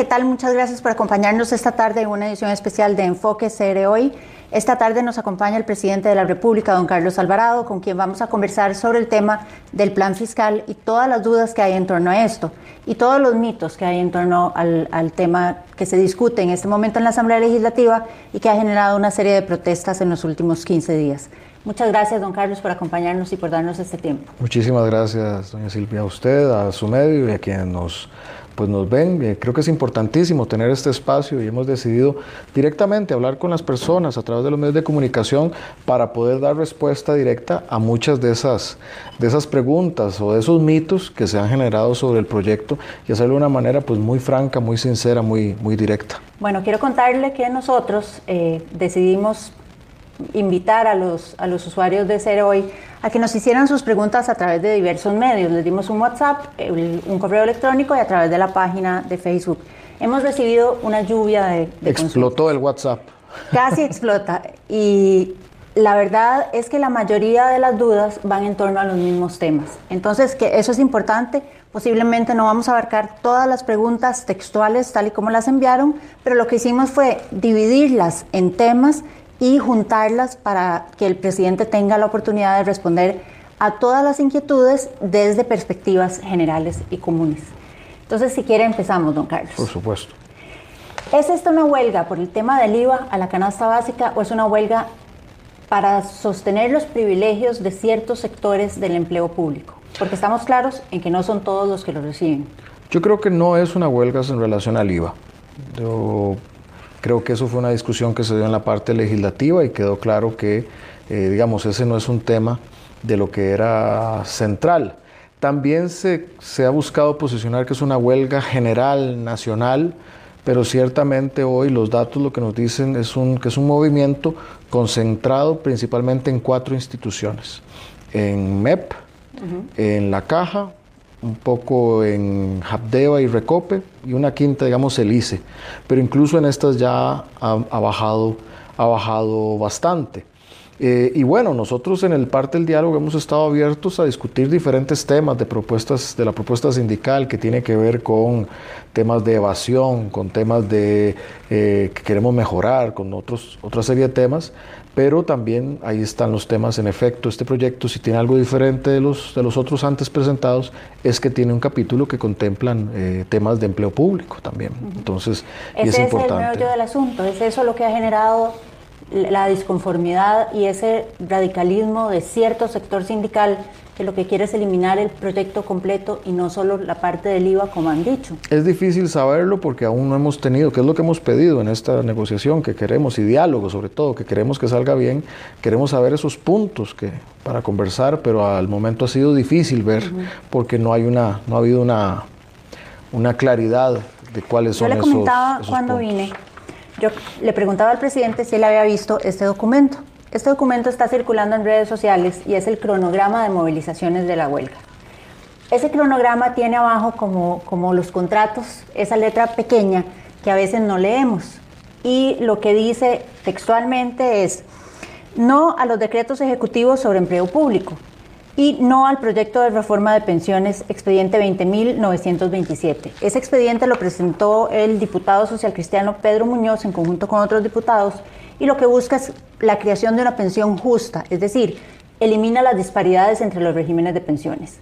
¿qué tal? Muchas gracias por acompañarnos esta tarde en una edición especial de Enfoque CR Hoy. Esta tarde nos acompaña el presidente de la República, don Carlos Alvarado, con quien vamos a conversar sobre el tema del plan fiscal y todas las dudas que hay en torno a esto y todos los mitos que hay en torno al, al tema que se discute en este momento en la Asamblea Legislativa y que ha generado una serie de protestas en los últimos 15 días. Muchas gracias, don Carlos, por acompañarnos y por darnos este tiempo. Muchísimas gracias, doña Silvia, a usted, a su medio y a quienes nos pues nos ven. Eh, creo que es importantísimo tener este espacio y hemos decidido directamente hablar con las personas a través de los medios de comunicación para poder dar respuesta directa a muchas de esas, de esas preguntas o de esos mitos que se han generado sobre el proyecto y hacerlo de una manera pues muy franca, muy sincera, muy, muy directa. Bueno, quiero contarle que nosotros eh, decidimos invitar a los, a los usuarios de Ser Hoy a que nos hicieran sus preguntas a través de diversos medios. Les dimos un WhatsApp, un correo electrónico y a través de la página de Facebook. Hemos recibido una lluvia de... Explotó el WhatsApp. Casi explota. Y la verdad es que la mayoría de las dudas van en torno a los mismos temas. Entonces, que eso es importante. Posiblemente no vamos a abarcar todas las preguntas textuales tal y como las enviaron, pero lo que hicimos fue dividirlas en temas y juntarlas para que el presidente tenga la oportunidad de responder a todas las inquietudes desde perspectivas generales y comunes. Entonces, si quiere, empezamos, don Carlos. Por supuesto. ¿Es esta una huelga por el tema del IVA a la canasta básica o es una huelga para sostener los privilegios de ciertos sectores del empleo público? Porque estamos claros en que no son todos los que lo reciben. Yo creo que no es una huelga en relación al IVA. Yo Creo que eso fue una discusión que se dio en la parte legislativa y quedó claro que, eh, digamos, ese no es un tema de lo que era central. También se, se, ha buscado posicionar que es una huelga general, nacional, pero ciertamente hoy los datos lo que nos dicen es un, que es un movimiento concentrado principalmente en cuatro instituciones, en MEP, en la Caja, un poco en Habdeba y Recope y una quinta, digamos, el ICE. Pero incluso en estas ya ha, bajado, ha bajado bastante. Eh, y bueno, nosotros en el parte del diálogo hemos estado abiertos a discutir diferentes temas de propuestas, de la propuesta sindical que tiene que ver con temas de evasión, con temas de eh, que queremos mejorar, con otros, otra serie de temas pero también ahí están los temas. En efecto, este proyecto, si tiene algo diferente de los, de los otros antes presentados, es que tiene un capítulo que contemplan eh, temas de empleo público también. Entonces, es importante. Ese es el meollo del asunto, es eso lo que ha generado la disconformidad y ese radicalismo de cierto sector sindical que lo que quiere es eliminar el proyecto completo y no solo la parte del IVA, como han dicho. Es difícil saberlo porque aún no hemos tenido, que es lo que hemos pedido en esta negociación que queremos, y diálogo sobre todo, que queremos que salga bien, queremos saber esos puntos que, para conversar, pero al momento ha sido difícil ver porque no, hay una, no ha habido una, una claridad de cuáles son esos Yo le comentaba cuando vine, yo le preguntaba al presidente si él había visto este documento. Este documento está circulando en redes sociales y es el cronograma de movilizaciones de la huelga. Ese cronograma tiene abajo como, como los contratos, esa letra pequeña que a veces no leemos. Y lo que dice textualmente es, no a los decretos ejecutivos sobre empleo público y no al proyecto de reforma de pensiones expediente 20.927. Ese expediente lo presentó el diputado social cristiano Pedro Muñoz en conjunto con otros diputados y lo que busca es la creación de una pensión justa, es decir, elimina las disparidades entre los regímenes de pensiones.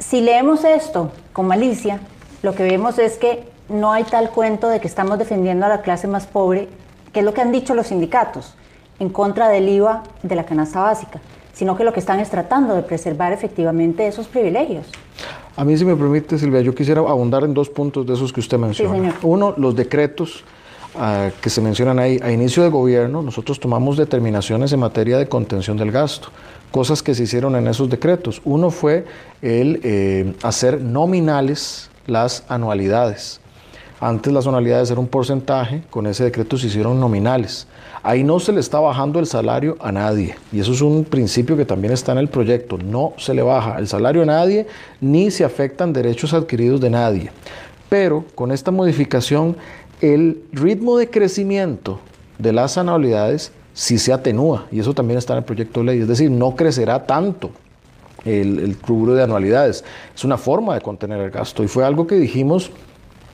Si leemos esto con malicia, lo que vemos es que no hay tal cuento de que estamos defendiendo a la clase más pobre, que es lo que han dicho los sindicatos, en contra del IVA de la canasta básica, sino que lo que están es tratando de preservar efectivamente esos privilegios. A mí, si me permite, Silvia, yo quisiera abundar en dos puntos de esos que usted menciona. Uno, los decretos que se mencionan ahí, a inicio de gobierno, nosotros tomamos determinaciones en materia de contención del gasto, cosas que se hicieron en esos decretos. Uno fue el eh, hacer nominales las anualidades. Antes las anualidades eran un porcentaje, con ese decreto se hicieron nominales. Ahí no se le está bajando el salario a nadie. Y eso es un principio que también está en el proyecto. No se le baja el salario a nadie ni se afectan derechos adquiridos de nadie. Pero con esta modificación el ritmo de crecimiento de las anualidades sí se atenúa, y eso también está en el proyecto de ley, es decir, no crecerá tanto el, rubro de anualidades. Es una forma de contener el gasto, y fue algo que dijimos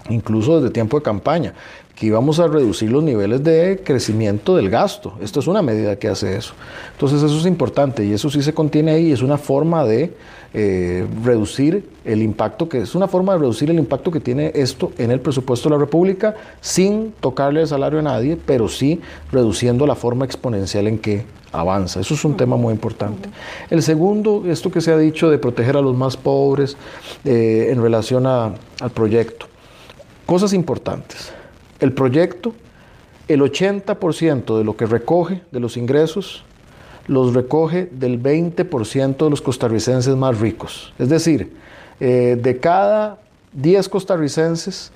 incluso desde tiempo de campaña, que íbamos a reducir los niveles de crecimiento del gasto. Esto es una medida que hace eso. Entonces eso es importante y eso sí se contiene ahí, es una forma de eh, reducir el impacto que es una forma de reducir el impacto que tiene esto en el presupuesto de la República sin tocarle el salario a nadie, pero sí reduciendo la forma exponencial en que avanza. Eso es un tema muy importante. El segundo, esto que se ha dicho de proteger a los más pobres eh, en relación al proyecto. Cosas importantes. El proyecto, el 80% de lo que recoge de los ingresos, los recoge del 20% de los costarricenses más ricos. Es decir, eh, de cada 10 costarricenses,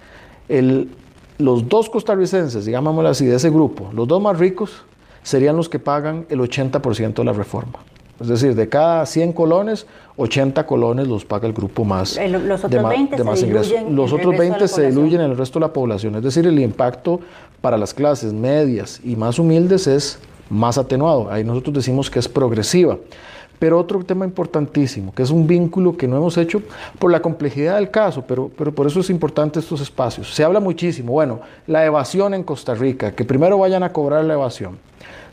los dos costarricenses, digámoslo así, de ese grupo, los dos más ricos, serían los que pagan el 80% de la reforma. Es decir, de cada 100 colones, 80 colones los paga el grupo más, los otros 20 más ingresos. Los otros 20 se diluyen en el resto de la población. Es decir, el impacto para las clases medias y más humildes es más atenuado. Ahí nosotros decimos que es progresiva. Pero otro tema importantísimo, que es un vínculo que no hemos hecho por la complejidad del caso, pero, pero por eso es importante estos espacios. Se habla muchísimo, bueno, la evasión en Costa Rica, que primero vayan a cobrar la evasión.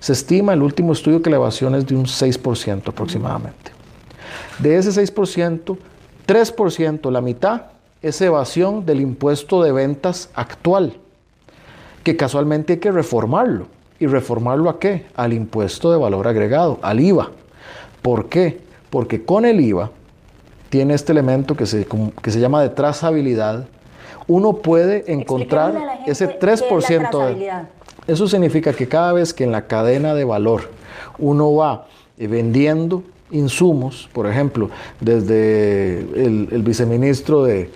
Se estima el último estudio que la evasión es de un 6% aproximadamente. De ese 6%, 3%, la mitad, es evasión del impuesto de ventas actual, que casualmente hay que reformarlo. ¿Y reformarlo a qué? Al impuesto de valor agregado, al IVA. ¿Por qué? Porque con el IVA tiene este elemento que se, que se llama de trazabilidad. Uno puede encontrar ese 3% de... Eso significa que cada vez que en la cadena de valor uno va eh, vendiendo insumos, por ejemplo, desde el, viceministro de,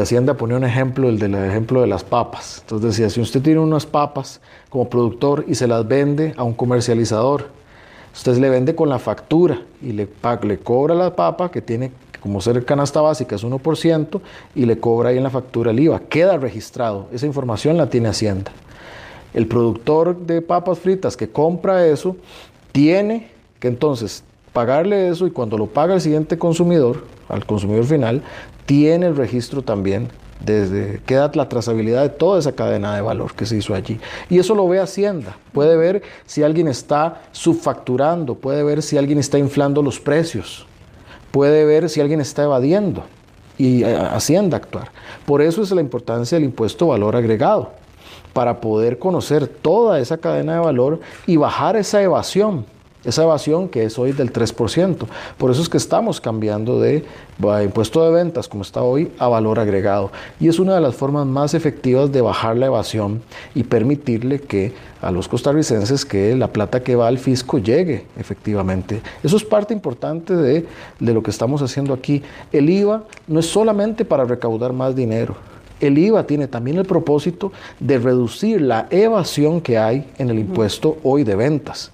Hacienda ponía un ejemplo, el del ejemplo de las papas. Entonces decía, si usted tiene unas papas como productor y se las vende a un comercializador, usted le vende con la factura y le, le cobra la papa que tiene como ser canasta básica es 1% y le cobra ahí en la factura el IVA. Queda registrado, esa información la tiene Hacienda. El productor de papas fritas que compra eso tiene que entonces pagarle eso y cuando lo paga el siguiente consumidor, al consumidor final, tiene el registro también desde queda la trazabilidad de toda esa cadena de valor que se hizo allí. Y eso lo ve Hacienda. Puede ver si alguien está subfacturando, puede ver si alguien está inflando los precios, puede ver si alguien está evadiendo y eh, Hacienda actuar. Por eso es la importancia del impuesto valor agregado para poder conocer toda esa cadena de valor y bajar esa evasión, esa evasión que es hoy del 3%. Por eso es que estamos cambiando de impuesto de ventas, como está hoy, a valor agregado. Y es una de las formas más efectivas de bajar la evasión y permitirle que a los costarricenses que la plata que va al fisco llegue efectivamente. Eso es parte importante de, de lo que estamos haciendo aquí. El IVA no es solamente para recaudar más dinero el IVA tiene también el propósito de reducir la evasión que hay en el impuesto hoy de ventas.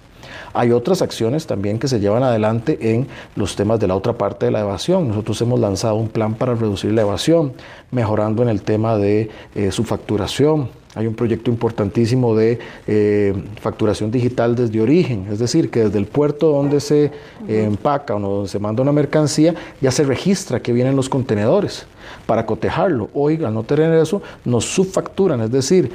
Hay otras acciones también que se llevan adelante en los temas de la otra parte de la evasión. Nosotros hemos lanzado un plan para reducir la evasión, mejorando en el tema de eh, su facturación. Hay un proyecto importantísimo de eh, facturación digital desde origen, es decir, que desde el puerto donde se eh, empaca o donde se manda una mercancía, ya se registra que vienen los contenedores para cotejarlo. Hoy, al no tener eso, nos subfacturan, es decir,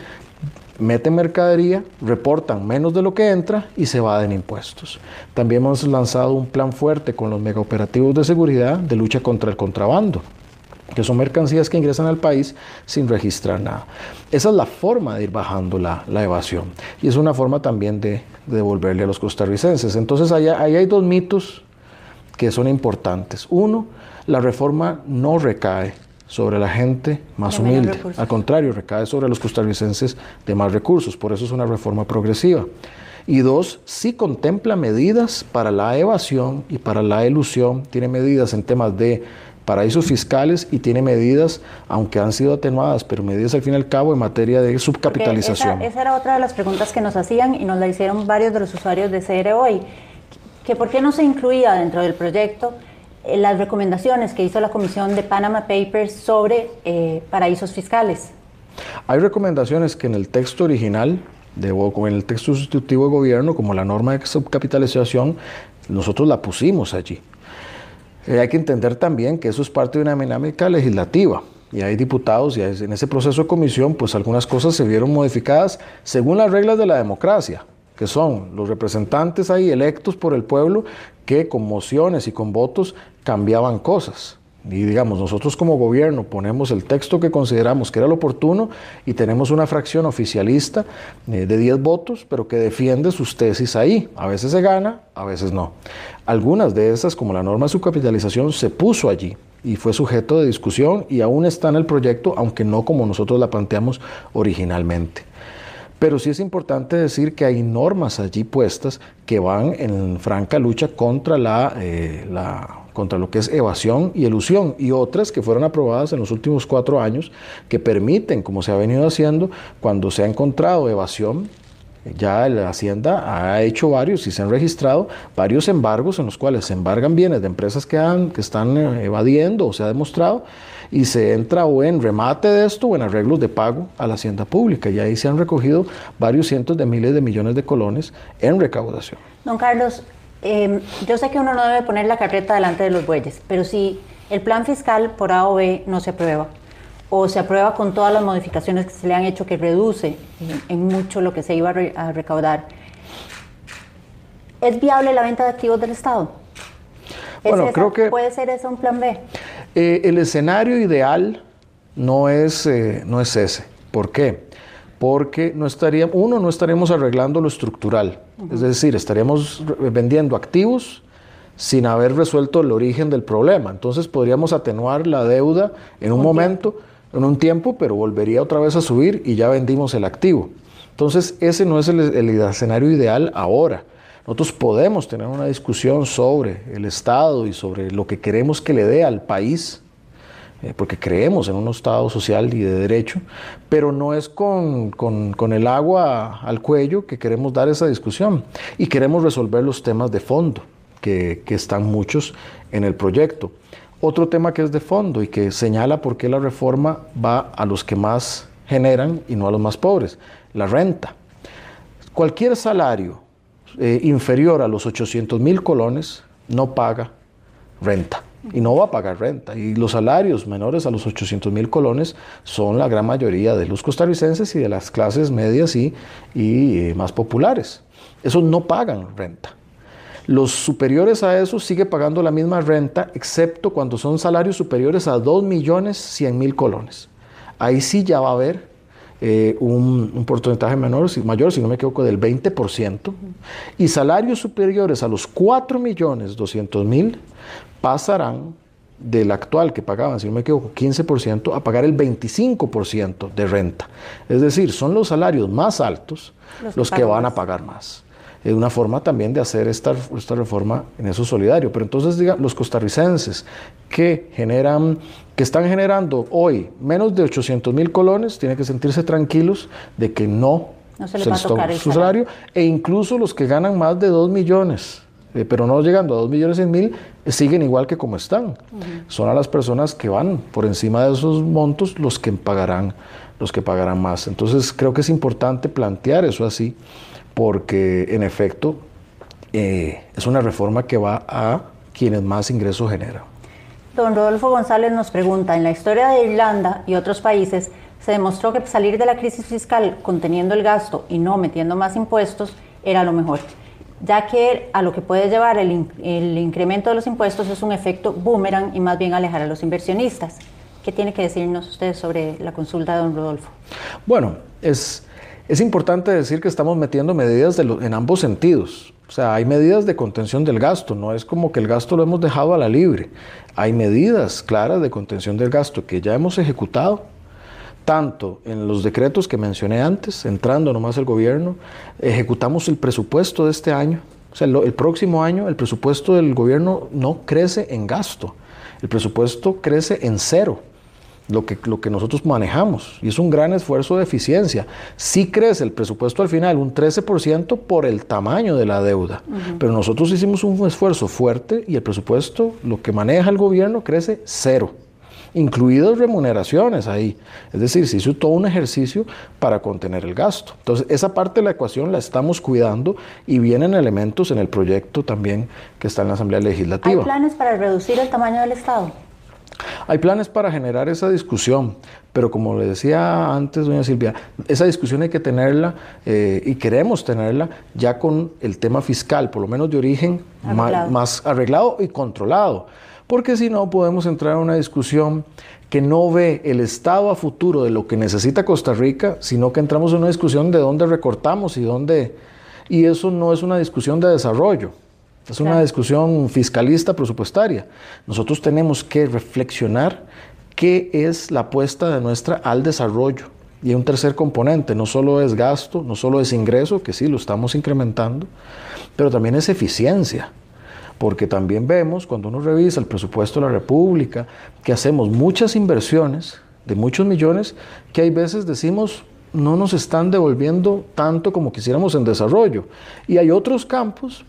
meten mercadería, reportan menos de lo que entra y se en impuestos. También hemos lanzado un plan fuerte con los megaoperativos de seguridad de lucha contra el contrabando que son mercancías que ingresan al país sin registrar nada. Esa es la forma de ir bajando la, evasión y es una forma también de, devolverle a los costarricenses. Entonces ahí, ahí hay dos mitos que son importantes. Uno, la reforma no recae sobre la gente más humilde. Al contrario, recae sobre los costarricenses de más recursos. Por eso es una reforma progresiva. Y dos, sí contempla medidas para la evasión y para la elusión. Tiene medidas en temas de paraísos fiscales y tiene medidas, aunque han sido atenuadas, pero medidas al fin y al cabo en materia de subcapitalización. Esa, era otra de las preguntas que nos hacían y nos la hicieron varios de los usuarios de CR hoy, que por qué no se incluía dentro del proyecto las recomendaciones que hizo la Comisión de Panama Papers sobre eh, paraísos fiscales. Hay recomendaciones que en el texto original, de, en el texto sustitutivo de gobierno, como la norma de subcapitalización, nosotros la pusimos allí. Eh, hay que entender también que eso es parte de una dinámica legislativa. y hay diputados y en ese proceso de comisión pues algunas cosas se vieron modificadas según las reglas de la democracia, que son los representantes ahí electos por el pueblo que con mociones y con votos cambiaban cosas. Y digamos, nosotros como gobierno ponemos el texto que consideramos que era lo oportuno y tenemos una fracción oficialista eh, de 10 votos, pero que defiende sus tesis ahí. A veces se gana, a veces no. Algunas de esas, como la norma de subcapitalización, se puso allí y fue sujeto de discusión y aún está en el proyecto, aunque no como nosotros la planteamos originalmente. Pero sí es importante decir que hay normas allí puestas que van en franca lucha contra eh, la contra lo que es evasión y elusión, y otras que fueron aprobadas en los últimos cuatro años que permiten, como se ha venido haciendo, cuando se ha encontrado evasión, ya la Hacienda ha hecho varios y se han registrado varios embargos en los cuales se embargan bienes de empresas que, han, que están eh, evadiendo o se ha demostrado y se entra o en remate de esto o en arreglos de pago a la Hacienda Pública. Y ahí se han recogido varios cientos de miles de millones de colones en recaudación. Don Carlos, Em, yo sé que uno no debe poner la carreta delante de los bueyes, pero si el plan fiscal por A o B no se aprueba, o se aprueba con todas las modificaciones que se le han hecho que reduce en, mucho lo que se iba a, recaudar, ¿es viable la venta de activos del Estado? Bueno, creo que... ¿Puede ser eso un plan B? Eh, el escenario ideal no es, eh, no es ese. ¿Por qué? porque no estaríamos, uno, no estaríamos arreglando lo estructural, es decir, estaríamos vendiendo activos sin haber resuelto el origen del problema. Entonces podríamos atenuar la deuda en un, momento, en un tiempo, pero volvería otra vez a subir y ya vendimos el activo. Entonces ese no es el escenario ideal ahora. Nosotros podemos tener una discusión sobre el Estado y sobre lo que queremos que le dé al país eh, porque creemos en un Estado social y de derecho, pero no es con, con, el agua al cuello que queremos dar esa discusión y queremos resolver los temas de fondo, que, que están muchos en el proyecto. Otro tema que es de fondo y que señala por qué la reforma va a los que más generan y no a los más pobres, la renta. Cualquier salario eh, inferior a los 800 mil colones no paga renta y no va a pagar renta. Y los salarios menores a los 800 mil colones son la gran mayoría de los costarricenses y de las clases medias y, y eh, más populares. Esos no pagan renta. Los superiores a eso sigue pagando la misma renta, excepto cuando son salarios superiores a 2 millones 100 mil colones. Ahí sí ya va a haber eh, un, porcentaje menor, mayor, si no me equivoco, del 20%. Y salarios superiores a los 4 millones 200 mil pasarán del actual que pagaban, si no me equivoco, 15% a pagar el 25% de renta. Es decir, son los salarios más altos los, que, van a pagar más. Es una forma también de hacer esta, esta reforma en eso solidario. Pero entonces, diga, los costarricenses que generan, que están generando hoy menos de 800 mil colones, tienen que sentirse tranquilos de que no, se les va a tocar su salario, e incluso los que ganan más de 2 millones eh, pero no llegando a 2 millones 100 mil, eh, siguen igual que como están. Son a las personas que van por encima de esos montos los que pagarán, los que pagarán más. Entonces creo que es importante plantear eso así, porque en efecto eh, es una reforma que va a quienes más ingresos generan. Don Rodolfo González nos pregunta, en la historia de Irlanda y otros países se demostró que salir de la crisis fiscal conteniendo el gasto y no metiendo más impuestos era lo mejor ya que a lo que puede llevar el, incremento de los impuestos es un efecto boomerang y más bien alejar a los inversionistas. ¿Qué tiene que decirnos usted sobre la consulta don Rodolfo? Bueno, es, es importante decir que estamos metiendo medidas en ambos sentidos. O sea, hay medidas de contención del gasto, no es como que el gasto lo hemos dejado a la libre. Hay medidas claras de contención del gasto que ya hemos ejecutado tanto en los decretos que mencioné antes, entrando nomás el gobierno, ejecutamos el presupuesto de este año. O sea, el, próximo año el presupuesto del gobierno no crece en gasto, el presupuesto crece en cero. Lo que, lo que nosotros manejamos. Y es un gran esfuerzo de eficiencia. Sí crece el presupuesto al final un 13% por el tamaño de la deuda, pero nosotros hicimos un esfuerzo fuerte y el presupuesto, lo que maneja el gobierno, crece cero incluidas remuneraciones ahí. Es decir, se hizo todo un ejercicio para contener el gasto. Entonces, esa parte de la ecuación la estamos cuidando y vienen elementos en el proyecto también que está en la Asamblea Legislativa. ¿Hay planes para reducir el tamaño del Estado? Hay planes para generar esa discusión, pero como le decía antes, doña Silvia, esa discusión hay que tenerla eh, y queremos tenerla ya con el tema fiscal, por lo menos de origen más arreglado y controlado, porque si no podemos entrar en una discusión que no ve el estado a futuro de lo que necesita Costa Rica, sino que entramos en una discusión de dónde recortamos y dónde... Y eso no es una discusión de desarrollo, es una discusión fiscalista presupuestaria. Nosotros tenemos que reflexionar qué es la apuesta de nuestra al desarrollo. Y un tercer componente, no solo es gasto, no solo es ingreso, que sí lo estamos incrementando, pero también es eficiencia porque también vemos cuando uno revisa el presupuesto de la República que hacemos muchas inversiones de muchos millones que hay veces decimos no nos están devolviendo tanto como quisiéramos en desarrollo. Y hay otros campos,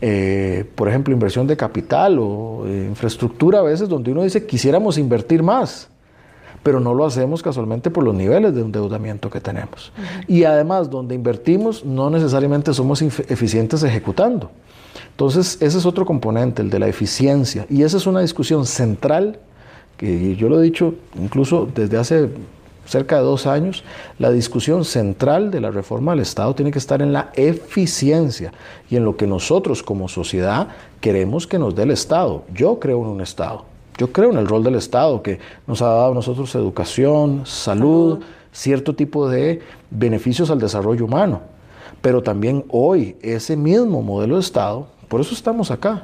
eh, por ejemplo, inversión de capital o eh, infraestructura a veces donde uno dice quisiéramos invertir más pero no lo hacemos casualmente por los niveles de endeudamiento que tenemos. Y además, donde invertimos, no necesariamente somos eficientes ejecutando. Entonces, ese es otro componente, el de la eficiencia. Y esa es una discusión central, que yo lo he dicho incluso desde hace cerca de dos años, la discusión central de la reforma del Estado tiene que estar en la eficiencia y en lo que nosotros como sociedad queremos que nos dé el Estado. Yo creo en un Estado. Yo creo en el rol del Estado que nos ha dado a nosotros educación, salud, cierto tipo de beneficios al desarrollo humano. Pero también hoy ese mismo modelo de Estado por eso estamos acá.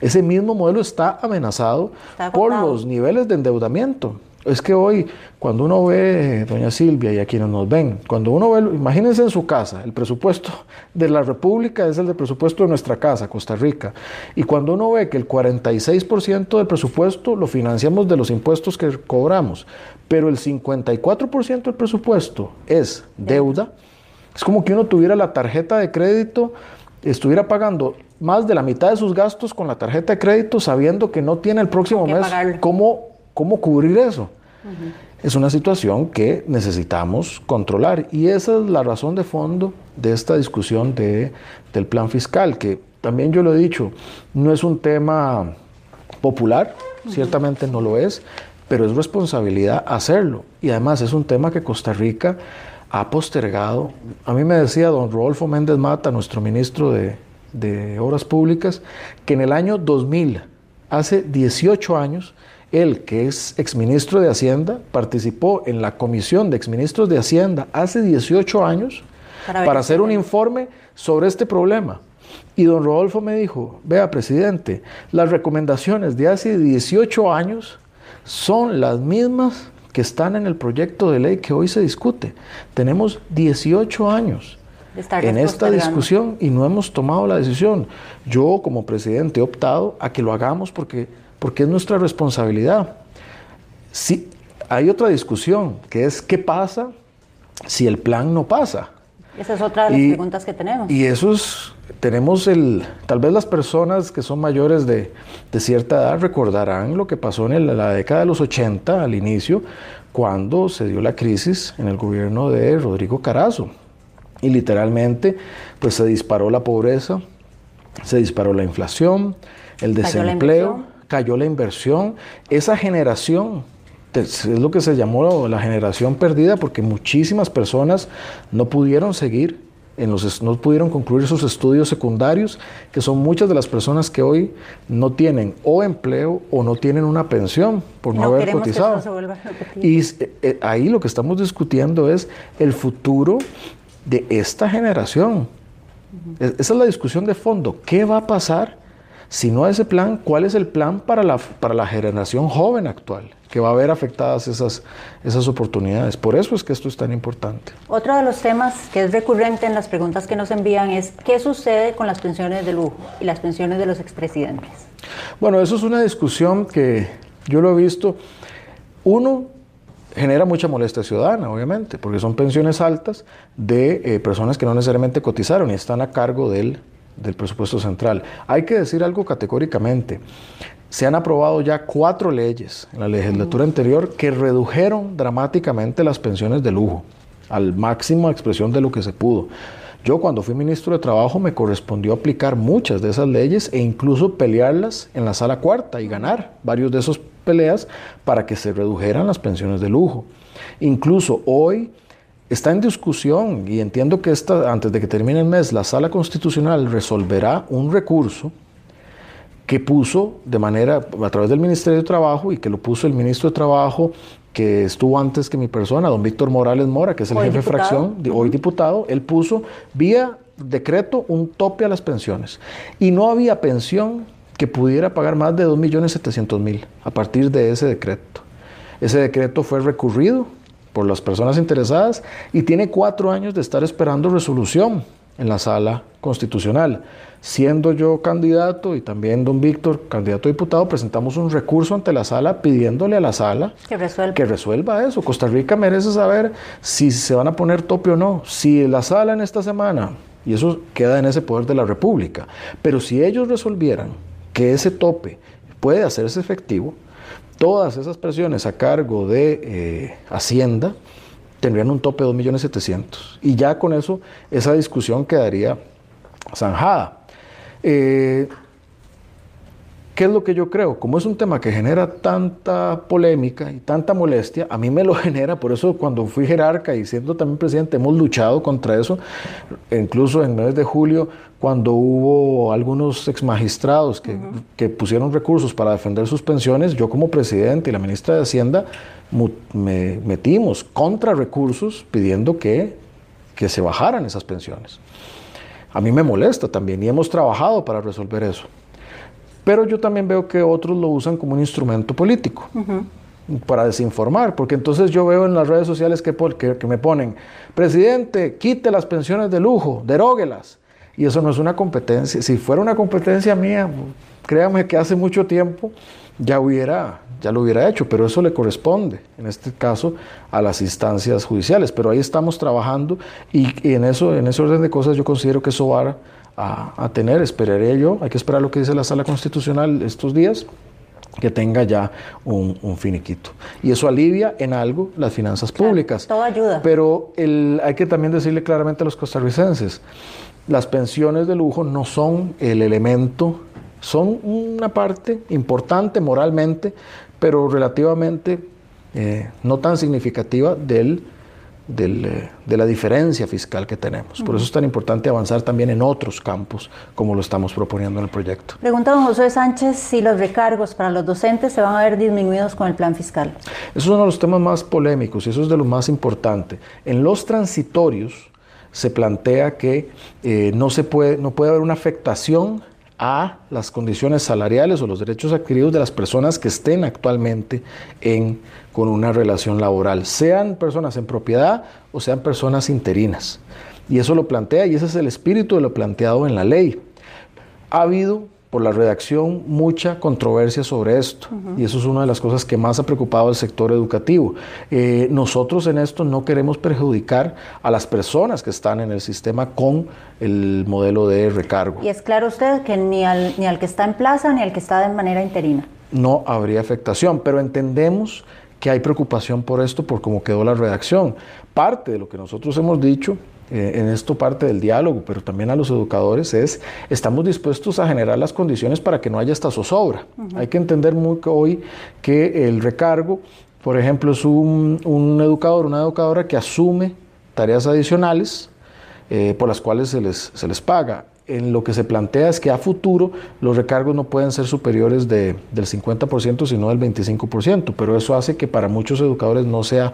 Ese mismo modelo está amenazado por los niveles de endeudamiento. Es que hoy, cuando uno ve, doña Silvia y a quienes nos ven, cuando uno ve, imagínense en su casa, el presupuesto de la República es el del presupuesto de nuestra casa, Costa Rica. Y cuando uno ve que el 46% del presupuesto lo financiamos de los impuestos que cobramos, pero el 54% del presupuesto es deuda, es como que uno tuviera la tarjeta de crédito, estuviera pagando más de la mitad de sus gastos con la tarjeta de crédito sabiendo que no tiene el próximo mes cómo, cómo cubrir eso. Es una situación que necesitamos controlar y esa es la razón de fondo de esta discusión de, del plan fiscal, que también yo lo he dicho, no es un tema popular, ciertamente no lo es, pero es responsabilidad hacerlo. Y además es un tema que Costa Rica ha postergado. A mí me decía don Rodolfo Méndez Mata, nuestro ministro de, de Obras Públicas, que en el año 2000, hace 18 años, él, que es exministro de Hacienda, participó en la comisión de exministros de Hacienda hace 18 años para, hacer un informe sobre este problema. Y don Rodolfo me dijo, vea, presidente, las recomendaciones de hace 18 años son las mismas que están en el proyecto de ley que hoy se discute. Tenemos 18 años en esta discusión y no hemos tomado la decisión. Yo como presidente he optado a que lo hagamos porque, porque es nuestra responsabilidad. Si, hay otra discusión que es qué pasa si el plan no pasa. Esa es otra de las preguntas que tenemos. Y eso es, tenemos el, tal vez las personas que son mayores de, de cierta edad recordarán lo que pasó en la década de los 80 al inicio, cuando se dio la crisis en el gobierno de Rodrigo Carazo y literalmente pues se disparó la pobreza, se disparó la inflación, el desempleo, cayó la inversión. Esa generación es lo que se llamó la generación perdida porque muchísimas personas no pudieron seguir en los, no pudieron concluir sus estudios secundarios, que son muchas de las personas que hoy no tienen o empleo o no tienen una pensión por no, haber cotizado. y eh, eh, ahí lo que estamos discutiendo es el futuro de esta generación. Esa es la discusión de fondo. ¿Qué va a pasar si no ese plan? ¿Cuál es el plan para la, para la generación joven actual? que va a ver afectadas esas, esas oportunidades. Por eso es que esto es tan importante. Otro de los temas que es recurrente en las preguntas que nos envían es qué sucede con las pensiones de lujo y las pensiones de los expresidentes. Bueno, eso es una discusión que yo lo he visto. Uno, genera mucha molestia ciudadana, obviamente, porque son pensiones altas de eh, personas que no necesariamente cotizaron y están a cargo del, del presupuesto central. Hay que decir algo categóricamente. Se han aprobado ya cuatro leyes en la legislatura anterior que redujeron dramáticamente las pensiones de lujo al máximo expresión de lo que se pudo. Yo cuando fui ministro de Trabajo me correspondió aplicar muchas de esas leyes e incluso pelearlas en la sala cuarta y ganar varios de esos peleas para que se redujeran las pensiones de lujo. Incluso hoy está en discusión y entiendo que esta, antes de que termine el mes la sala constitucional resolverá un recurso que puso de manera a través del Ministerio de Trabajo y que lo puso el ministro de Trabajo que estuvo antes que mi persona, don Víctor Morales Mora, que es el jefe de fracción, hoy diputado, él puso vía decreto un tope a las pensiones. Y no había pensión que pudiera pagar más de 2.700.000 a partir de ese decreto. Ese decreto fue recurrido por las personas interesadas y tiene cuatro años de estar esperando resolución en la sala constitucional. Siendo yo candidato y también don Víctor, candidato a diputado, presentamos un recurso ante la sala pidiéndole a la sala que resuelva. que resuelva eso. Costa Rica merece saber si se van a poner tope o no. Si la sala en esta semana, y eso queda en ese poder de la República, pero si ellos resolvieran que ese tope puede hacerse efectivo, todas esas presiones a cargo de eh, Hacienda tendrían un tope de 2.700.000. Y ya con eso esa discusión quedaría zanjada. Eh, ¿Qué es lo que yo creo? Como es un tema que genera tanta polémica y tanta molestia, a mí me lo genera, por eso cuando fui jerarca y siendo también presidente hemos luchado contra eso, incluso en el mes de julio, cuando hubo algunos exmagistrados que, que pusieron recursos para defender sus pensiones, yo como presidente y la ministra de Hacienda me metimos contra recursos pidiendo que, que se bajaran esas pensiones. A mí me molesta también y hemos trabajado para resolver eso. Pero yo también veo que otros lo usan como un instrumento político. para desinformar, porque entonces yo veo en las redes sociales que, que, me ponen, presidente, quite las pensiones de lujo, deróguelas. Y eso no es una competencia. Si fuera una competencia mía, créame que hace mucho tiempo ya hubiera, ya lo hubiera hecho, pero eso le corresponde, en este caso, a las instancias judiciales. Pero ahí estamos trabajando y, en, eso, en ese orden de cosas yo considero que eso va a, tener, esperaré yo, hay que esperar lo que dice la Sala Constitucional estos días, que tenga ya un, finiquito. Y eso alivia en algo las finanzas públicas. todo ayuda. Pero el, hay que también decirle claramente a los costarricenses, las pensiones de lujo no son el elemento son una parte importante moralmente, pero relativamente eh, no tan significativa del, eh, de la diferencia fiscal que tenemos. Por eso es tan importante avanzar también en otros campos, como lo estamos proponiendo en el proyecto. Pregunta don José Sánchez si los recargos para los docentes se van a ver disminuidos con el plan fiscal. Eso es uno de los temas más polémicos y eso es de lo más importante. En los transitorios se plantea que eh, no, se puede, no puede haber una afectación a las condiciones salariales o los derechos adquiridos de las personas que estén actualmente en, con una relación laboral, sean personas en propiedad o sean personas interinas. Y eso lo plantea y ese es el espíritu de lo planteado en la ley. Ha habido por la redacción mucha controversia sobre esto y eso es una de las cosas que más ha preocupado al sector educativo. Eh, nosotros en esto no queremos perjudicar a las personas que están en el sistema con el modelo de recargo. Y es claro usted que ni al, ni al que está en plaza ni al que está de manera interina. No habría afectación, pero entendemos que hay preocupación por esto, por cómo quedó la redacción. Parte de lo que nosotros hemos dicho en esto parte del diálogo, pero también a los educadores es, estamos dispuestos a generar las condiciones para que no haya esta zozobra. Hay que entender muy hoy que el recargo, por ejemplo, es un, un educador, una educadora que asume tareas adicionales eh, por las cuales se les, se les paga en lo que se plantea es que a futuro los recargos no pueden ser superiores de, del 50%, sino del 25%, pero eso hace que para muchos educadores no sea,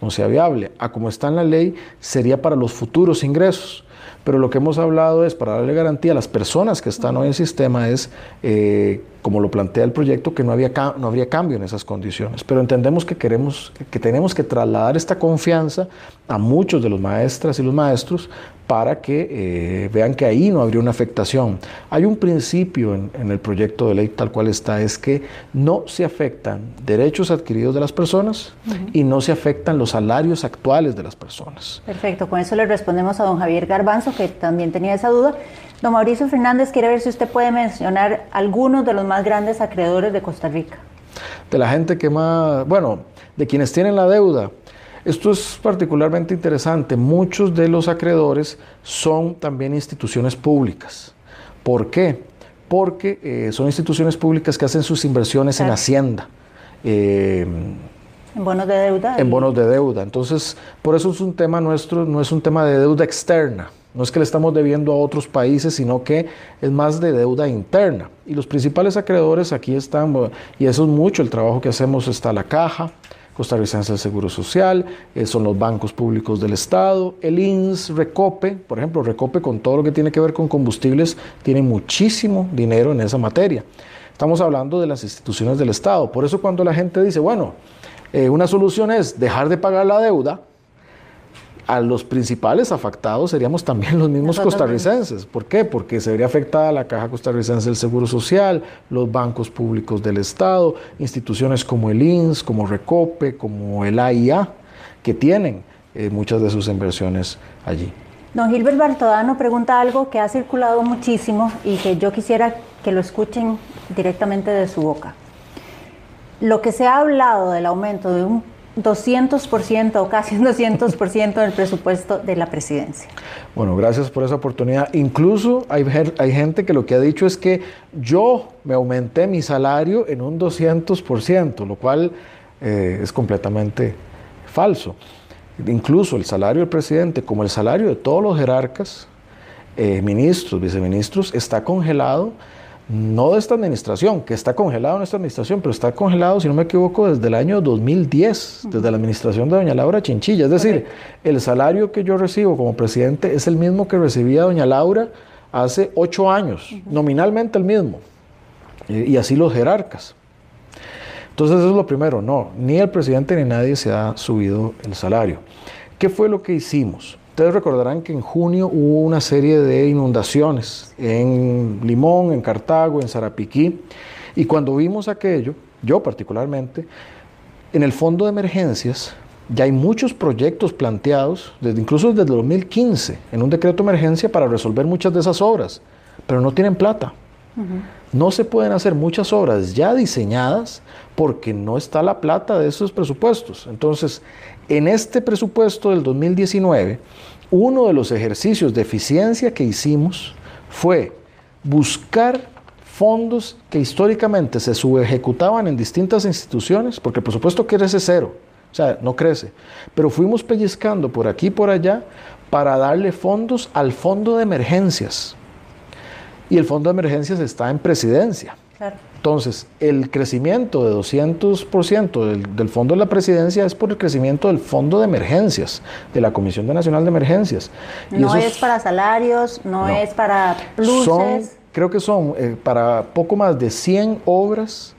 no sea viable. A como está en la ley, sería para los futuros ingresos. Pero lo que hemos hablado es, para darle garantía a las personas que están hoy en el sistema, es, eh, como lo plantea el proyecto, que no, había, no habría cambio en esas condiciones. Pero entendemos que, queremos, que tenemos que trasladar esta confianza a muchos de los maestras y los maestros para que eh, vean que ahí no habría una afectación. Hay un principio en, el proyecto de ley tal cual está, es que no se afectan derechos adquiridos de las personas y no se afectan los salarios actuales de las personas. Perfecto, con eso le respondemos a don Javier Garbanzo, que también tenía esa duda. Don Mauricio Fernández quiere ver si usted puede mencionar algunos de los más grandes acreedores de Costa Rica. De la gente que más, bueno, de quienes tienen la deuda. Esto es particularmente interesante. Muchos de los acreedores son también instituciones públicas. ¿Por qué? Porque eh, son instituciones públicas que hacen sus inversiones en Hacienda. Eh, en bonos de deuda. En bonos de deuda. Entonces, por eso es un tema nuestro, no es un tema de deuda externa. No es que le estamos debiendo a otros países, sino que es más de deuda interna. Y los principales acreedores aquí están, y eso es mucho el trabajo que hacemos, está la Caja, Costarricense del Seguro Social, eh, son los bancos públicos del Estado, el INS, Recope, por ejemplo, Recope con todo lo que tiene que ver con combustibles, tiene muchísimo dinero en esa materia. Estamos hablando de las instituciones del Estado. Por eso cuando la gente dice, bueno, eh, una solución es dejar de pagar la deuda, a los principales afectados seríamos también los mismos costarricenses. ¿Por qué? Porque se vería afectada la Caja Costarricense del Seguro Social, los bancos públicos del Estado, instituciones como el INS, como Recope, como el AIA, que tienen eh, muchas de sus inversiones allí. Don Gilbert Bartodano pregunta algo que ha circulado muchísimo y que yo quisiera que lo escuchen directamente de su boca. Lo que se ha hablado del aumento de un 200% o casi un 200% del presupuesto de la presidencia. Bueno, gracias por esa oportunidad. Incluso hay, hay, gente que lo que ha dicho es que yo me aumenté mi salario en un 200%, lo cual eh, es completamente falso. Incluso el salario del presidente, como el salario de todos los jerarcas, eh, ministros, viceministros, está congelado no de esta administración, que está congelado en esta administración, pero está congelado, si no me equivoco, desde el año 2010, desde la administración de doña Laura Chinchilla. Es decir, el salario que yo recibo como presidente es el mismo que recibía doña Laura hace ocho años, nominalmente el mismo, y así los jerarcas. Entonces eso es lo primero, no, ni el presidente ni nadie se ha subido el salario. ¿Qué fue lo que hicimos? Ustedes recordarán que en junio hubo una serie de inundaciones en Limón, en Cartago, en Zarapiquí, y cuando vimos aquello, yo particularmente, en el fondo de emergencias ya hay muchos proyectos planteados, desde, incluso desde 2015, en un decreto de emergencia para resolver muchas de esas obras, pero no tienen plata. No se pueden hacer muchas obras ya diseñadas porque no está la plata de esos presupuestos. Entonces, en este presupuesto del 2019, uno de los ejercicios de eficiencia que hicimos fue buscar fondos que históricamente se subejecutaban en distintas instituciones, porque el presupuesto crece cero, o sea, no crece, pero fuimos pellizcando por aquí y por allá para darle fondos al fondo de emergencias. Y el fondo de emergencias está en presidencia. Entonces, el crecimiento de 200% del, del, fondo de la presidencia es por el crecimiento del fondo de emergencias, de la Comisión Nacional de Emergencias. no es para salarios, no, es para pluses. creo que son eh, para poco más de 100 obras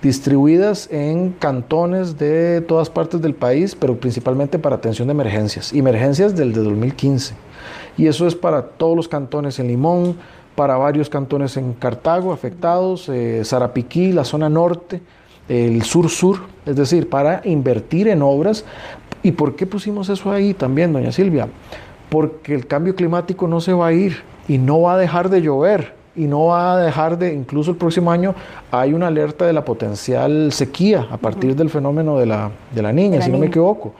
distribuidas en cantones de todas partes del país, pero principalmente para atención de emergencias, emergencias del de 2015. Y eso es para todos los cantones en Limón, para varios cantones en Cartago afectados, eh, Zarapiquí, la zona norte, el sur-sur, es decir, para invertir en obras. ¿Y por qué pusimos eso ahí también, doña Silvia? Porque el cambio climático no se va a ir y no va a dejar de llover y no va a dejar de, incluso el próximo año hay una alerta de la potencial sequía a partir del fenómeno de la, de la niña, si no me equivoco.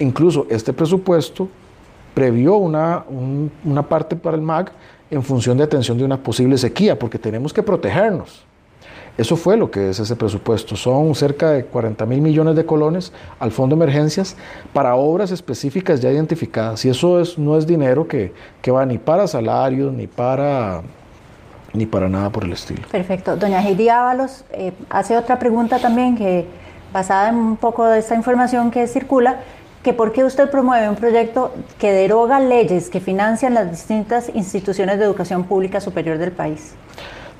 Incluso este presupuesto previó una, una parte para el MAG en función de atención de una posible sequía, porque tenemos que protegernos. Eso fue lo que es ese presupuesto. Son cerca de 40 mil millones de colones al Fondo de Emergencias para obras específicas ya identificadas. Y eso es, no es dinero que, que va ni para salarios, ni para, ni para nada por el estilo. Perfecto. Doña Heidi Ábalos eh, hace otra pregunta también que basada en un poco de esta información que circula que por qué usted promueve un proyecto que deroga leyes que financian las distintas instituciones de educación pública superior del país.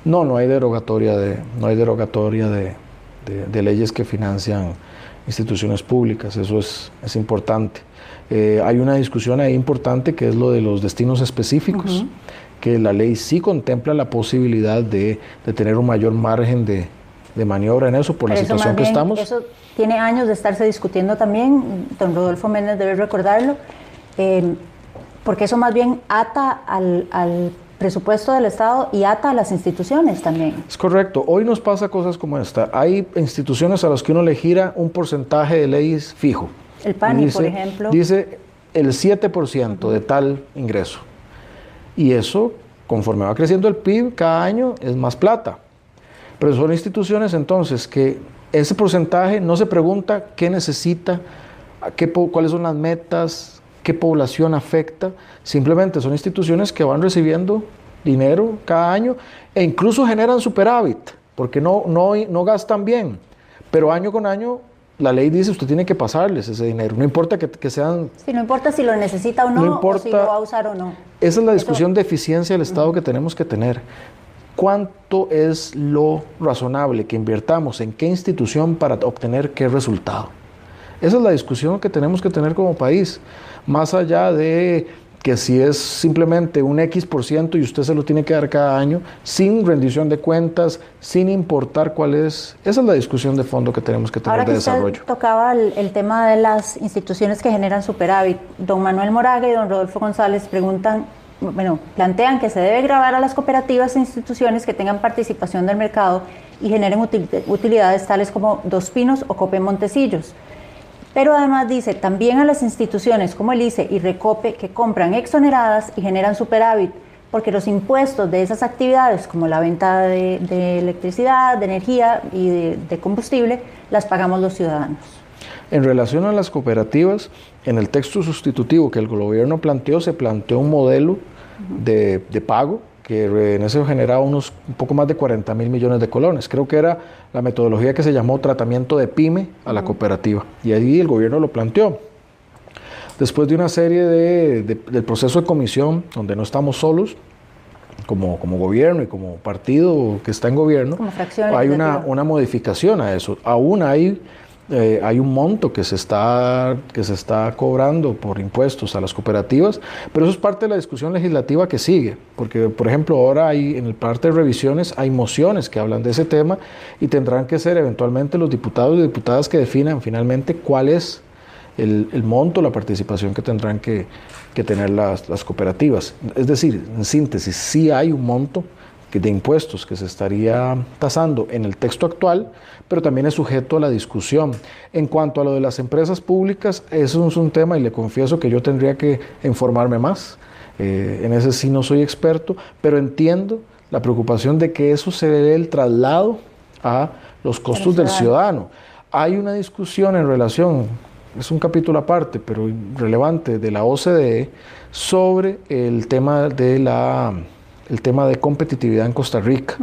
No, no hay derogatoria de, no hay derogatoria de, de, leyes que financian instituciones públicas, eso es, es importante. Eh, hay una discusión ahí importante que es lo de los destinos específicos, que la ley sí contempla la posibilidad de, de tener un mayor margen de, de maniobra en eso por la situación que estamos tiene años de estarse discutiendo también, don Rodolfo Méndez debe recordarlo, eh, porque eso más bien ata al, presupuesto del Estado y ata a las instituciones también. Es correcto. Hoy nos pasa cosas como esta. Hay instituciones a las que uno le gira un porcentaje de leyes fijo. El PANI, por ejemplo. Dice el 7% de tal ingreso. Y eso, conforme va creciendo el PIB cada año, es más plata. Pero son instituciones entonces que Ese porcentaje no se pregunta qué necesita, qué, cuáles son las metas, qué población afecta, simplemente son instituciones que van recibiendo dinero cada año e incluso generan superávit, porque no, no, no gastan bien, pero año con año la ley dice usted tiene que pasarles ese dinero, no importa que, sean... Sí, no importa si lo necesita o no, no importa, o si lo va a usar o no. Esa es la discusión de eficiencia del Estado que tenemos que tener. ¿Cuánto es lo razonable que invirtamos en qué institución para obtener qué resultado? Esa es la discusión que tenemos que tener como país, más allá de que si es simplemente un X por ciento y usted se lo tiene que dar cada año, sin rendición de cuentas, sin importar cuál es. Esa es la discusión de fondo que tenemos que tener Ahora de desarrollo. Usted tocaba el, tema de las instituciones que generan superávit. Don Manuel Moraga y don Rodolfo González preguntan, bueno, plantean que se debe grabar a las cooperativas e instituciones que tengan participación del mercado y generen utilidades tales como Dos Pinos o Cope Montecillos. Pero además dice también a las instituciones como el ICE y Recope que compran exoneradas y generan superávit, porque los impuestos de esas actividades, como la venta de, electricidad, de energía y de, combustible, las pagamos los ciudadanos. En relación a las cooperativas, en el texto sustitutivo que el gobierno planteó, se planteó un modelo de, de pago que en eso generaba unos un poco más de 40 mil millones de colones. Creo que era la metodología que se llamó tratamiento de pyme a la cooperativa. Y ahí el gobierno lo planteó. Después de una serie de, del proceso de comisión, donde no estamos solos, como, como gobierno y como partido que está en gobierno, hay una, una modificación a eso. Aún hay eh, hay un monto que se, está, que se está cobrando por impuestos a las cooperativas, pero eso es parte de la discusión legislativa que sigue, porque por ejemplo ahora hay en el parte de revisiones hay mociones que hablan de ese tema y tendrán que ser eventualmente los diputados y diputadas que definan finalmente cuál es el, el monto, la participación que tendrán que, que tener las, las cooperativas. Es decir, en síntesis, sí hay un monto de impuestos que se estaría tasando en el texto actual, pero también es sujeto a la discusión. En cuanto a lo de las empresas públicas, eso es un tema y le confieso que yo tendría que informarme más. Eh, en ese sí no soy experto, pero entiendo la preocupación de que eso se dé el traslado a los costos del ciudadano. Hay una discusión en relación, es un capítulo aparte, pero relevante, de la OCDE sobre el tema de la el tema de competitividad en Costa Rica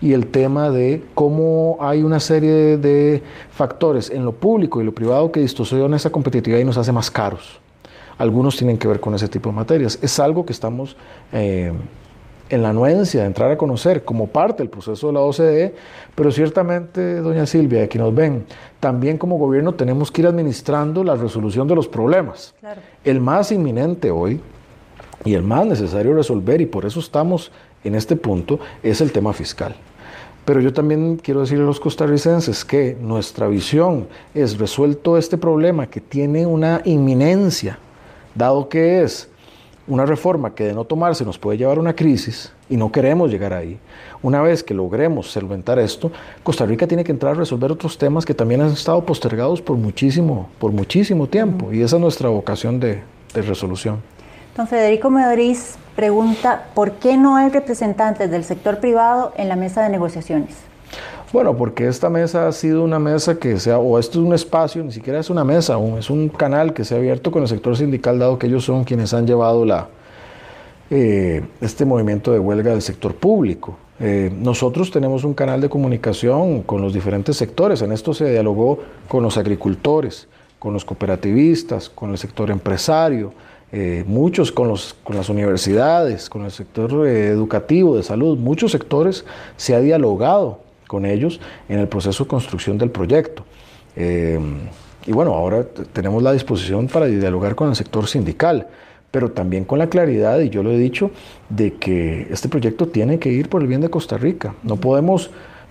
y el tema de cómo hay una serie de, factores en lo público y lo privado que distorsionan esa competitividad y nos hace más caros. Algunos tienen que ver con ese tipo de materias. Es algo que estamos eh, en la anuencia de entrar a conocer como parte del proceso de la OCDE, pero ciertamente, doña Silvia, aquí nos ven, también como gobierno tenemos que ir administrando la resolución de los problemas. El más inminente hoy y el más necesario resolver, y por eso estamos en este punto, es el tema fiscal. Pero yo también quiero decirle a los costarricenses que nuestra visión es resuelto este problema que tiene una inminencia, dado que es una reforma que de no tomarse nos puede llevar a una crisis y no queremos llegar ahí. Una vez que logremos solventar esto, Costa Rica tiene que entrar a resolver otros temas que también han estado postergados por muchísimo, por muchísimo tiempo y esa es nuestra vocación de, de resolución. Don Federico Medoriz pregunta, ¿por qué no hay representantes del sector privado en la mesa de negociaciones? Bueno, porque esta mesa ha sido una mesa que sea, o esto es un espacio, ni siquiera es una mesa, es un canal que se ha abierto con el sector sindical, dado que ellos son quienes han llevado la, eh, este movimiento de huelga del sector público. Eh, nosotros tenemos un canal de comunicación con los diferentes sectores, en esto se dialogó con los agricultores, con los cooperativistas, con el sector empresario, eh, muchos con, los, con las universidades, con el sector eh, educativo, de salud, muchos sectores se ha dialogado con ellos en el proceso de construcción del proyecto. Eh, y bueno, ahora tenemos la disposición para dialogar con el sector sindical, pero también con la claridad, y yo lo he dicho, de que este proyecto tiene que ir por el bien de Costa Rica. No podemos,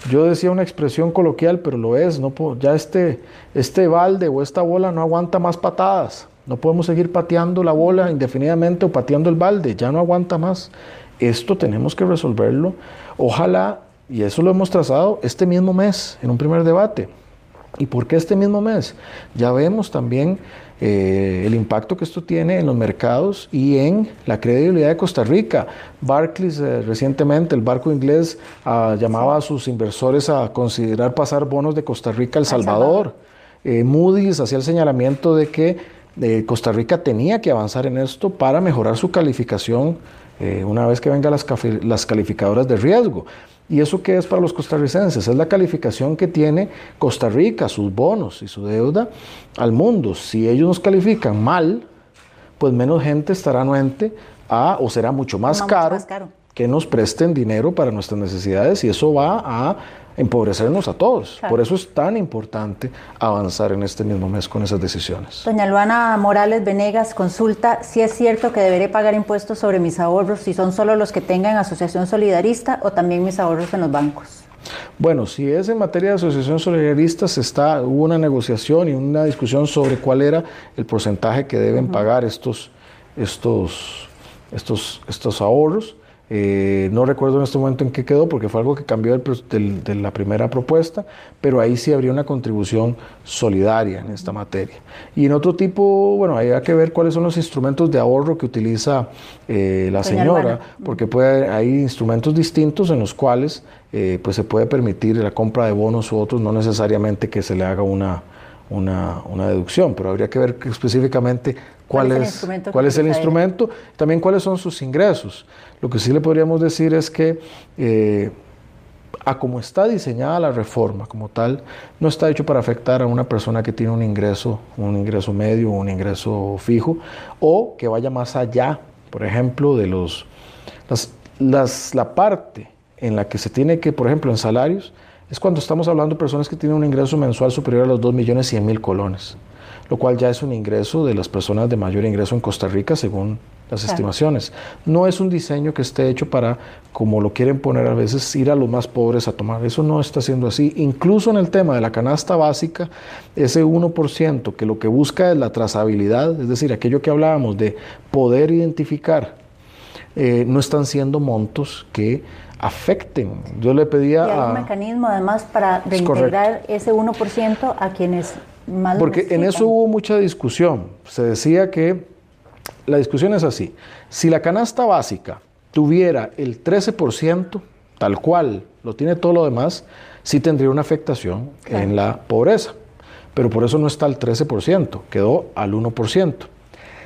yo decía una expresión coloquial, pero lo es, no ya este, este balde o esta bola no aguanta más patadas. No podemos seguir pateando la bola indefinidamente o pateando el balde, ya no aguanta más. Esto tenemos que resolverlo. Ojalá, y eso lo hemos trazado este mismo mes en un primer debate, ¿Y por qué este mismo mes? Ya vemos también eh, el impacto que esto tiene en los mercados y en la credibilidad de Costa Rica. Barclays eh, recientemente, el barco inglés, ah, llamaba a sus inversores a considerar pasar bonos de Costa Rica a El Salvador. Eh, Moody's hacía el señalamiento de que Costa Rica tenía que avanzar en esto para mejorar su calificación una vez que vengan las, las calificadoras de riesgo. ¿Y eso qué es para los costarricenses? Es la calificación que tiene Costa Rica, sus bonos y su deuda al mundo. Si ellos nos califican mal, pues menos gente estará anuente a, o será mucho más, caro, más caro que nos presten dinero para nuestras necesidades y eso va a empobrecernos a todos. Por eso es tan importante avanzar en este mismo mes con esas decisiones. Doña Luana Morales Venegas consulta si es cierto que deberé pagar impuestos sobre mis ahorros, si son solo los que tengan asociación solidarista o también mis ahorros en los bancos. Bueno, si es en materia de asociación solidarista, se está, hubo una negociación y una discusión sobre cuál era el porcentaje que deben pagar estos, estos, estos, estos ahorros. Eh, no recuerdo en este momento en qué quedó porque fue algo que cambió de la primera propuesta, pero ahí sí habría una contribución solidaria en esta materia. Y en otro tipo, bueno, hay que ver cuáles son los instrumentos de ahorro que utiliza eh, la señora, porque puede, hay instrumentos distintos en los cuales eh, pues se puede permitir la compra de bonos u otros, no necesariamente que se le haga una, una, una deducción, pero habría que ver específicamente cuál, es, cuál es el instrumento, también cuáles son sus ingresos. Lo que sí le podríamos decir es que eh, a como está diseñada la reforma como tal, no está hecho para afectar a una persona que tiene un ingreso, un ingreso medio un ingreso fijo, o que vaya más allá, por ejemplo, de los las, la parte en la que se tiene que, por ejemplo, en salarios, es cuando estamos hablando de personas que tienen un ingreso mensual superior a los 2 millones 100 mil colones lo cual ya es un ingreso de las personas de mayor ingreso en Costa Rica según las estimaciones. No es un diseño que esté hecho para, como lo quieren poner a veces, ir a los más pobres a tomar. Eso no está siendo así. Incluso en el tema de la canasta básica, ese 1% que lo que busca es la trazabilidad, es decir, aquello que hablábamos de poder identificar, eh, no están siendo montos que afecten. Yo le pedía... Y hay un mecanismo además para reintegrar ese 1% a quienes porque en eso hubo mucha discusión. Se decía que la discusión es así. Si la canasta básica tuviera el 13%, tal cual lo tiene todo lo demás, sí tendría una afectación en la pobreza. Pero por eso no está al 13%, quedó al 1%.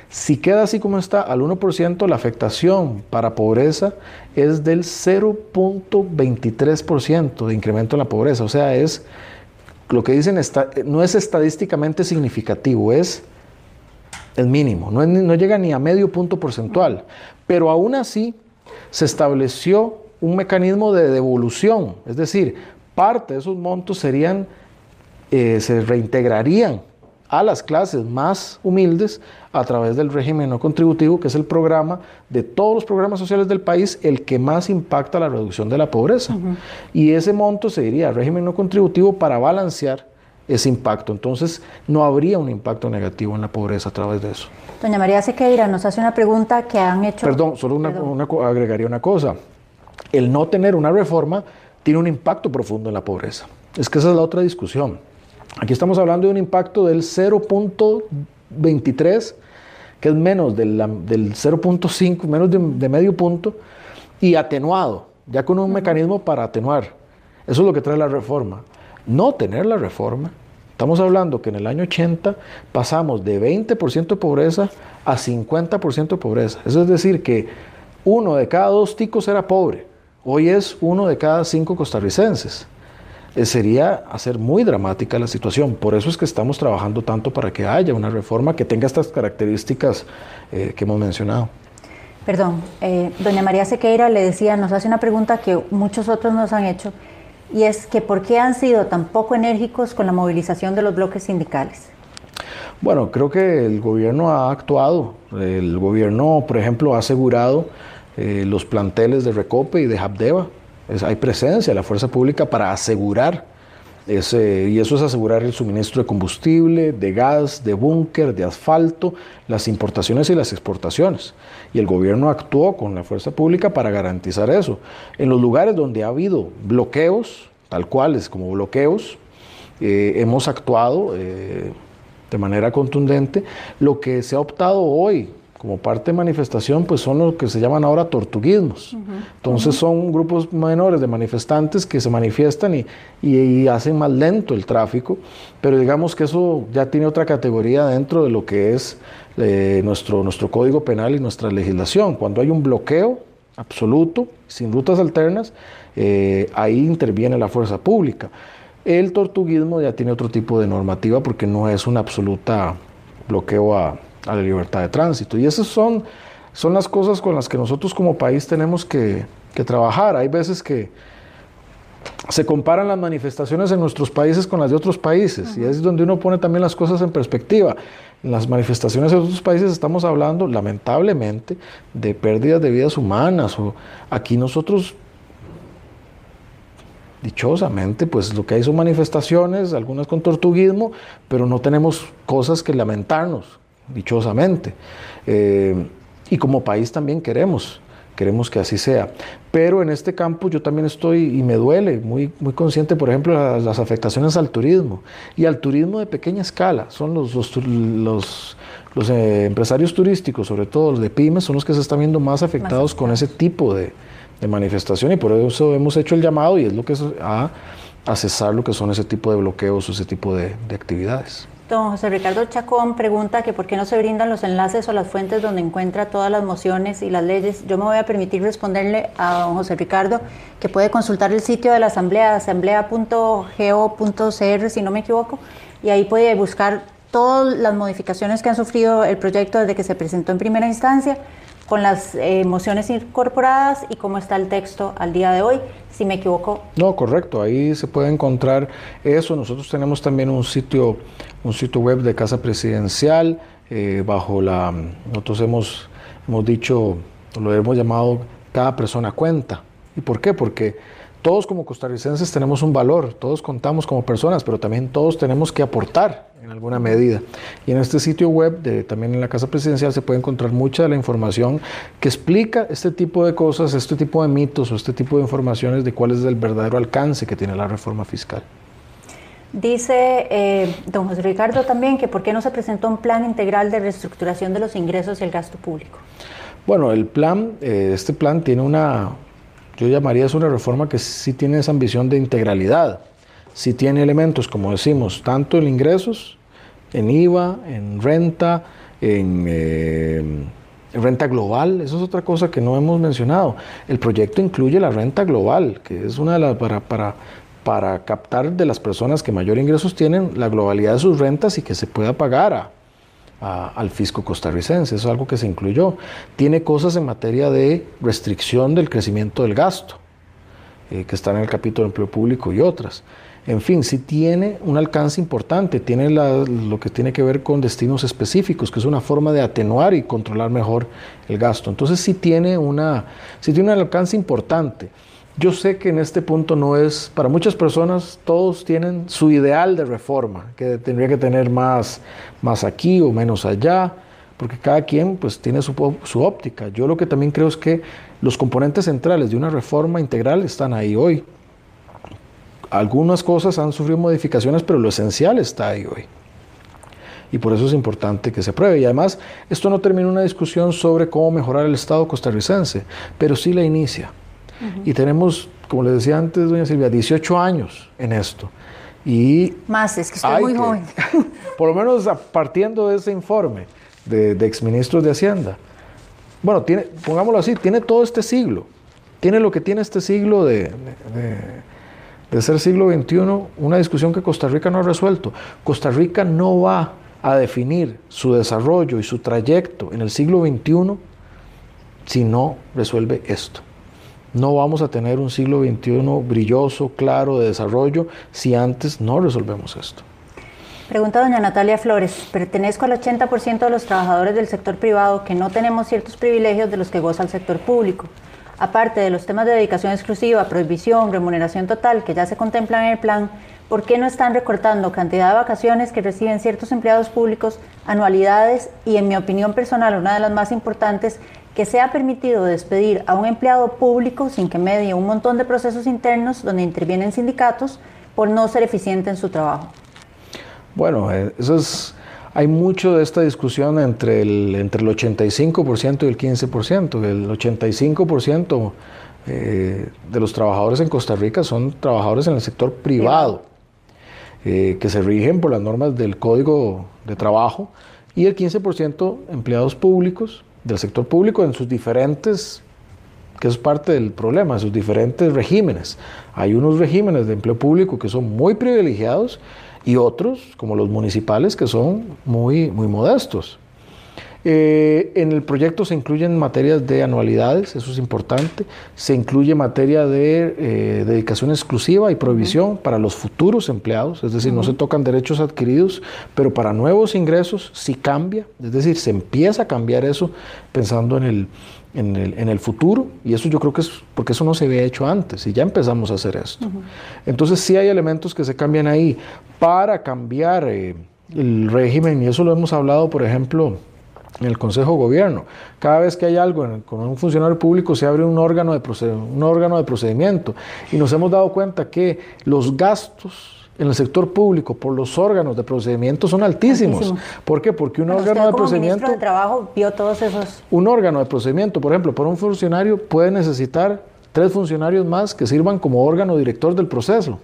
Si queda así como está, al 1%, la afectación para pobreza es del 0.23% de incremento en la pobreza. O sea, es lo que dicen está, no es estadísticamente significativo, es el mínimo, no, no llega ni a medio punto porcentual, pero aún así se estableció un mecanismo de devolución, es decir, parte de esos montos serían, eh, se reintegrarían a las clases más humildes a través del régimen no contributivo, que es el programa de todos los programas sociales del país, el que más impacta la reducción de la pobreza. Y ese monto se diría régimen no contributivo para balancear ese impacto. Entonces, no habría un impacto negativo en la pobreza a través de eso. Doña María Sequeira nos hace una pregunta que han hecho. Perdón, solo agregaría una cosa. El no tener una reforma tiene un impacto profundo en la pobreza. Es que esa es la otra discusión. Aquí estamos hablando de un impacto del 0.23, que es menos del, 0.5, menos de, medio punto, y atenuado, ya con un mecanismo para atenuar. Eso es lo que trae la reforma. No tener la reforma, estamos hablando que en el año 80 pasamos de 20% de pobreza a 50% de pobreza. Eso es decir que uno de cada dos ticos era pobre. Hoy es uno de cada cinco costarricenses. Eh, sería hacer muy dramática la situación. Por eso es que estamos trabajando tanto para que haya una reforma que tenga estas características eh, que hemos mencionado. Perdón, eh, doña María Sequeira le decía, nos hace una pregunta que muchos otros nos han hecho, y es que ¿por qué han sido tan poco enérgicos con la movilización de los bloques sindicales? Bueno, creo que el gobierno ha actuado. El gobierno, por ejemplo, ha asegurado los planteles de Recope y de Habdeba hay presencia de la fuerza pública para asegurar ese, y eso es asegurar el suministro de combustible, de gas, de búnker, de asfalto, las importaciones y las exportaciones. Y el gobierno actuó con la fuerza pública para garantizar eso. En los lugares donde ha habido bloqueos, tal cuales como bloqueos, eh, hemos actuado eh, de manera contundente. Lo que se ha optado hoy como parte de manifestación, pues son lo que se llaman ahora tortuguismos. Entonces son grupos menores de manifestantes que se manifiestan y, y, hacen más lento el tráfico, pero digamos que eso ya tiene otra categoría dentro de lo que es eh, nuestro, nuestro código penal y nuestra legislación. Cuando hay un bloqueo absoluto, sin rutas alternas, eh, ahí interviene la fuerza pública. El tortuguismo ya tiene otro tipo de normativa porque no es un absoluta bloqueo a, a la libertad de tránsito. Y esas son, son las cosas con las que nosotros como país tenemos que, que trabajar. Hay veces que se comparan las manifestaciones en nuestros países con las de otros países y es donde uno pone también las cosas en perspectiva. En las manifestaciones de otros países estamos hablando lamentablemente de pérdidas de vidas humanas o aquí nosotros dichosamente, pues lo que hay son manifestaciones, algunas con tortuguismo, pero no tenemos cosas que lamentarnos dichosamente. Eh, y como país también queremos, queremos que así sea. Pero en este campo yo también estoy, y me duele, muy, muy consciente, por ejemplo, las, las afectaciones al turismo y al turismo de pequeña escala. Son los, los, los, los eh, empresarios turísticos, sobre todo los de pymes, son los que se están viendo más afectados con ese tipo de, de, manifestación y por eso hemos hecho el llamado y es lo que es a, a cesar lo que son ese tipo de bloqueos o ese tipo de, de actividades. Don José Ricardo Chacón pregunta que por qué no se brindan los enlaces o las fuentes donde encuentra todas las mociones y las leyes. Yo me voy a permitir responderle a don José Ricardo que puede consultar el sitio de la Asamblea, asamblea.go.cr si no me equivoco, y ahí puede buscar todas las modificaciones que han sufrido el proyecto desde que se presentó en primera instancia con las eh, mociones incorporadas y cómo está el texto al día de hoy, si me equivoco. No, correcto, ahí se puede encontrar eso. Nosotros tenemos también un sitio, un sitio web de Casa Presidencial, eh, bajo la, nosotros hemos, hemos dicho, lo hemos llamado cada persona cuenta. ¿Y por qué? Porque todos como costarricenses tenemos un valor, todos contamos como personas, pero también todos tenemos que aportar en alguna medida. Y en este sitio web, de, también en la Casa Presidencial, se puede encontrar mucha de la información que explica este tipo de cosas, este tipo de mitos o este tipo de informaciones de cuál es el verdadero alcance que tiene la reforma fiscal. Dice eh, don José Ricardo también que por qué no se presentó un plan integral de reestructuración de los ingresos y el gasto público. Bueno, el plan, eh, este plan tiene una, yo llamaría eso una reforma que sí tiene esa ambición de integralidad, sí tiene elementos, como decimos, tanto en ingresos, en IVA, en renta, en, eh, renta global, eso es otra cosa que no hemos mencionado. El proyecto incluye la renta global, que es una de las para, para, para captar de las personas que mayor ingresos tienen la globalidad de sus rentas y que se pueda pagar a, al fisco costarricense. Eso es algo que se incluyó. Tiene cosas en materia de restricción del crecimiento del gasto, eh, que están en el capítulo de empleo público y otras. En fin, sí tiene un alcance importante, tiene lo que tiene que ver con destinos específicos, que es una forma de atenuar y controlar mejor el gasto. Entonces sí tiene, una, sí tiene un alcance importante. Yo sé que en este punto no es, para muchas personas todos tienen su ideal de reforma, que tendría que tener más, más aquí o menos allá, porque cada quien pues tiene su, su óptica. Yo lo que también creo es que los componentes centrales de una reforma integral están ahí hoy. Algunas cosas han sufrido modificaciones, pero lo esencial está ahí hoy. Y por eso es importante que se apruebe. Y además, esto no termina una discusión sobre cómo mejorar el Estado costarricense, pero sí la inicia. Y tenemos, como le decía antes, doña Silvia, 18 años en esto. Y Más, es que estoy muy joven. por lo menos partiendo de ese informe de, de, exministros de Hacienda. Bueno, tiene, pongámoslo así, tiene todo este siglo. Tiene lo que tiene este siglo de, de, de ser siglo XXI, una discusión que Costa Rica no ha resuelto. Costa Rica no va a definir su desarrollo y su trayecto en el siglo XXI si no resuelve esto. No vamos a tener un siglo XXI brilloso, claro, de desarrollo, si antes no resolvemos esto. Pregunta doña Natalia Flores, pertenezco al 80% de los trabajadores del sector privado que no tenemos ciertos privilegios de los que goza el sector público. Aparte de los temas de dedicación exclusiva, prohibición, remuneración total que ya se contemplan en el plan, ¿por qué no están recortando cantidad de vacaciones que reciben ciertos empleados públicos, anualidades y, en mi opinión personal, una de las más importantes, que sea permitido despedir a un empleado público sin que medie un montón de procesos internos donde intervienen sindicatos por no ser eficiente en su trabajo? Bueno, eh, eso es, hay mucho de esta discusión entre el, entre el 85% y el 15%. El 85% eh, de los trabajadores en Costa Rica son trabajadores en el sector privado, eh, que se rigen por las normas del Código de Trabajo, y el 15% empleados públicos del sector público en sus diferentes que es parte del problema, sus diferentes regímenes. Hay unos regímenes de empleo público que son muy privilegiados y otros, como los municipales, que son muy, muy modestos. Eh, en el proyecto se incluyen materias de anualidades, eso es importante. Se incluye materia de eh, dedicación exclusiva y prohibición para los futuros empleados, es decir, no se tocan derechos adquiridos, pero para nuevos ingresos sí cambia, es decir, se empieza a cambiar eso pensando en el, en el, futuro, y eso yo creo que es porque eso no se había hecho antes, y ya empezamos a hacer esto. Entonces sí hay elementos que se cambian ahí para cambiar eh, el régimen, y eso lo hemos hablado, por ejemplo, en el Consejo de Gobierno. Cada vez que hay algo con un funcionario público se abre un órgano, de un órgano de procedimiento y nos hemos dado cuenta que los gastos en el sector público por los órganos de procedimiento son altísimos. ¿Por qué? Porque un órgano de procedimiento... de Trabajo vio todos esos... Un órgano de procedimiento, por ejemplo, por un funcionario puede necesitar tres funcionarios más que sirvan como órgano director del proceso.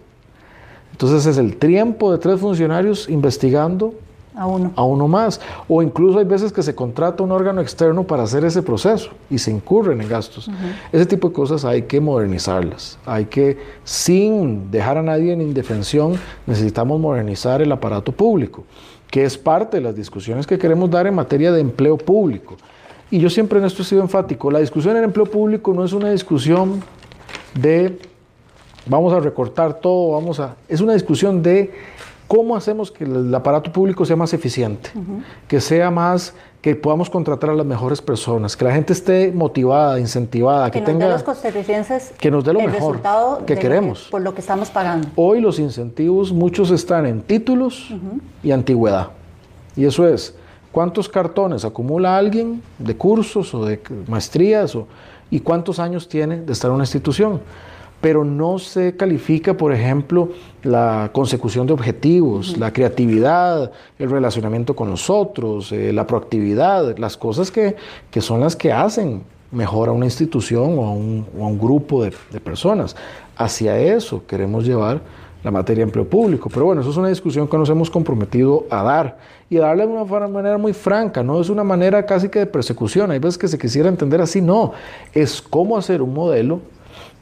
Entonces es el tiempo de tres funcionarios investigando a uno. A uno más. O incluso hay veces que se contrata un órgano externo para hacer ese proceso y se incurren en gastos. Ese tipo de cosas hay que modernizarlas. Hay que, sin dejar a nadie en indefensión, necesitamos modernizar el aparato público, que es parte de las discusiones que queremos dar en materia de empleo público. Y yo siempre en esto he sido enfático. La discusión en empleo público no es una discusión de vamos a recortar todo, vamos a... Es una discusión de ¿Cómo hacemos que el aparato público sea más eficiente? Que sea más, que podamos contratar a las mejores personas, que la gente esté motivada, incentivada, que, tenga... Dé los costarricenses que nos dé lo mejor que queremos. por lo que estamos pagando. Hoy los incentivos, muchos están en títulos y antigüedad. Y eso es, ¿cuántos cartones acumula alguien de cursos o de maestrías? O, ¿Y cuántos años tiene de estar en una institución? Pero no se califica, por ejemplo, la consecución de objetivos, la creatividad, el relacionamiento con los otros, eh, la proactividad, las cosas que, son las que hacen mejor a una institución o a un, grupo de, personas. Hacia eso queremos llevar la materia de empleo público. Pero bueno, eso es una discusión que nos hemos comprometido a dar y a darle de una manera muy franca, no es una manera casi que de persecución. Hay veces que se quisiera entender así, no, es cómo hacer un modelo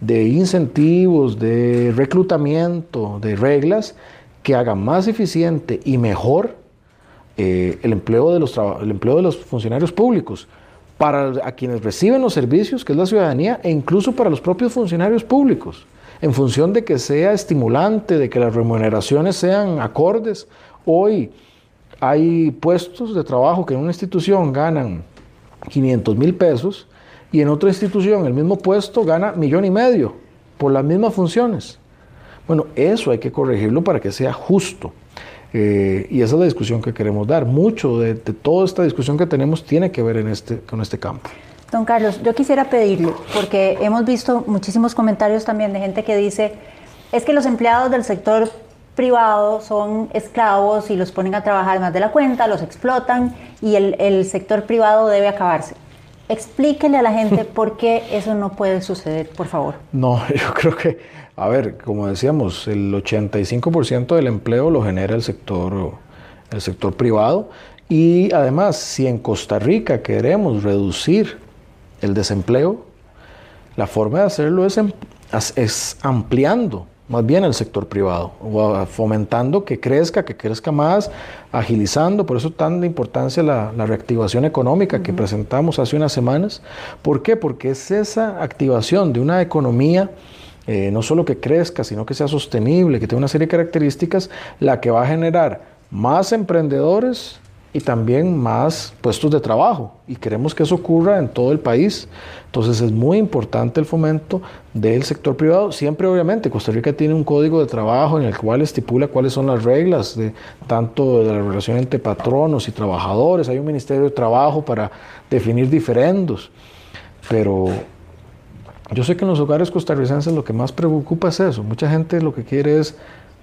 de incentivos, de reclutamiento, de reglas que hagan más eficiente y mejor eh, el, empleo de los el empleo de los funcionarios públicos para a quienes reciben los servicios, que es la ciudadanía, e incluso para los propios funcionarios públicos, en función de que sea estimulante, de que las remuneraciones sean acordes. Hoy hay puestos de trabajo que en una institución ganan 500 mil pesos y en otra institución el mismo puesto gana millón y medio por las mismas funciones. Bueno, eso hay que corregirlo para que sea justo. Eh, y esa es la discusión que queremos dar. Mucho de, toda esta discusión que tenemos tiene que ver en este, con este campo. Don Carlos, yo quisiera pedirle, porque hemos visto muchísimos comentarios también de gente que dice, es que los empleados del sector privado son esclavos y los ponen a trabajar más de la cuenta, los explotan y el sector privado debe acabarse. Explíquele a la gente por qué eso no puede suceder, por favor. No, yo creo que, a ver, como decíamos, el 85% del empleo lo genera el sector, el sector privado. Y además, si en Costa Rica queremos reducir el desempleo, la forma de hacerlo es, em, es ampliando más bien el sector privado, o fomentando que crezca, que crezca más, agilizando, por eso tanta importancia la, reactivación económica que presentamos hace unas semanas. ¿Por qué? Porque es esa activación de una economía, eh, no solo que crezca, sino que sea sostenible, que tenga una serie de características, la que va a generar más emprendedores, y también más puestos de trabajo. Y queremos que eso ocurra en todo el país. Entonces es muy importante el fomento del sector privado. Siempre, obviamente, Costa Rica tiene un código de trabajo en el cual estipula cuáles son las reglas de tanto de la relación entre patronos y trabajadores. Hay un Ministerio de Trabajo para definir diferendos. Pero yo sé que en los hogares costarricenses lo que más preocupa es eso. Mucha gente lo que quiere es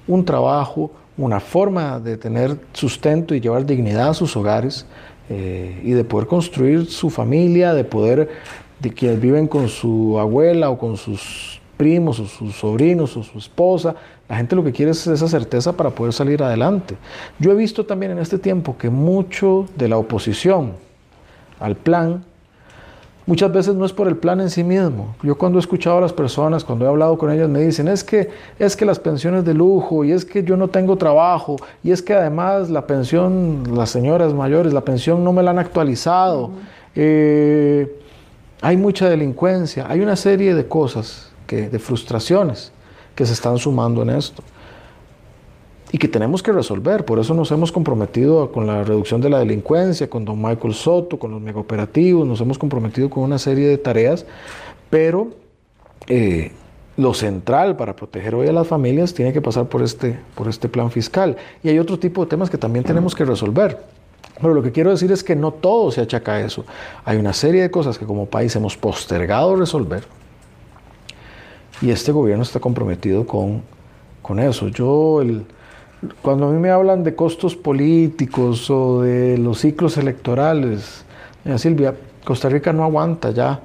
un trabajo, una forma de tener sustento y llevar dignidad a sus hogares eh, y de poder construir su familia, de poder, de quienes viven con su abuela o con sus primos o sus sobrinos o su esposa. La gente lo que quiere es esa certeza para poder salir adelante. Yo he visto también en este tiempo que mucho de la oposición al plan muchas veces no es por el plan en sí mismo. Yo cuando he escuchado a las personas, cuando he hablado con ellas, me dicen, es que, es que las pensiones de lujo, y es que yo no tengo trabajo, y es que además la pensión, las señoras mayores, la pensión no me la han actualizado, eh, hay mucha delincuencia, hay una serie de cosas, que, de frustraciones que se están sumando en esto y que tenemos que resolver. Por eso nos hemos comprometido con la reducción de la delincuencia, con don Michael Soto, con los megaoperativos, nos hemos comprometido con una serie de tareas, pero eh, lo central para proteger hoy a las familias tiene que pasar por este, por este plan fiscal. Y hay otro tipo de temas que también tenemos que resolver. Pero lo que quiero decir es que no todo se achaca a eso. Hay una serie de cosas que como país hemos postergado resolver. Y este gobierno está comprometido con, con eso. Yo, el, cuando a mí me hablan de costos políticos o de los ciclos electorales, Silvia, Costa Rica no aguanta ya,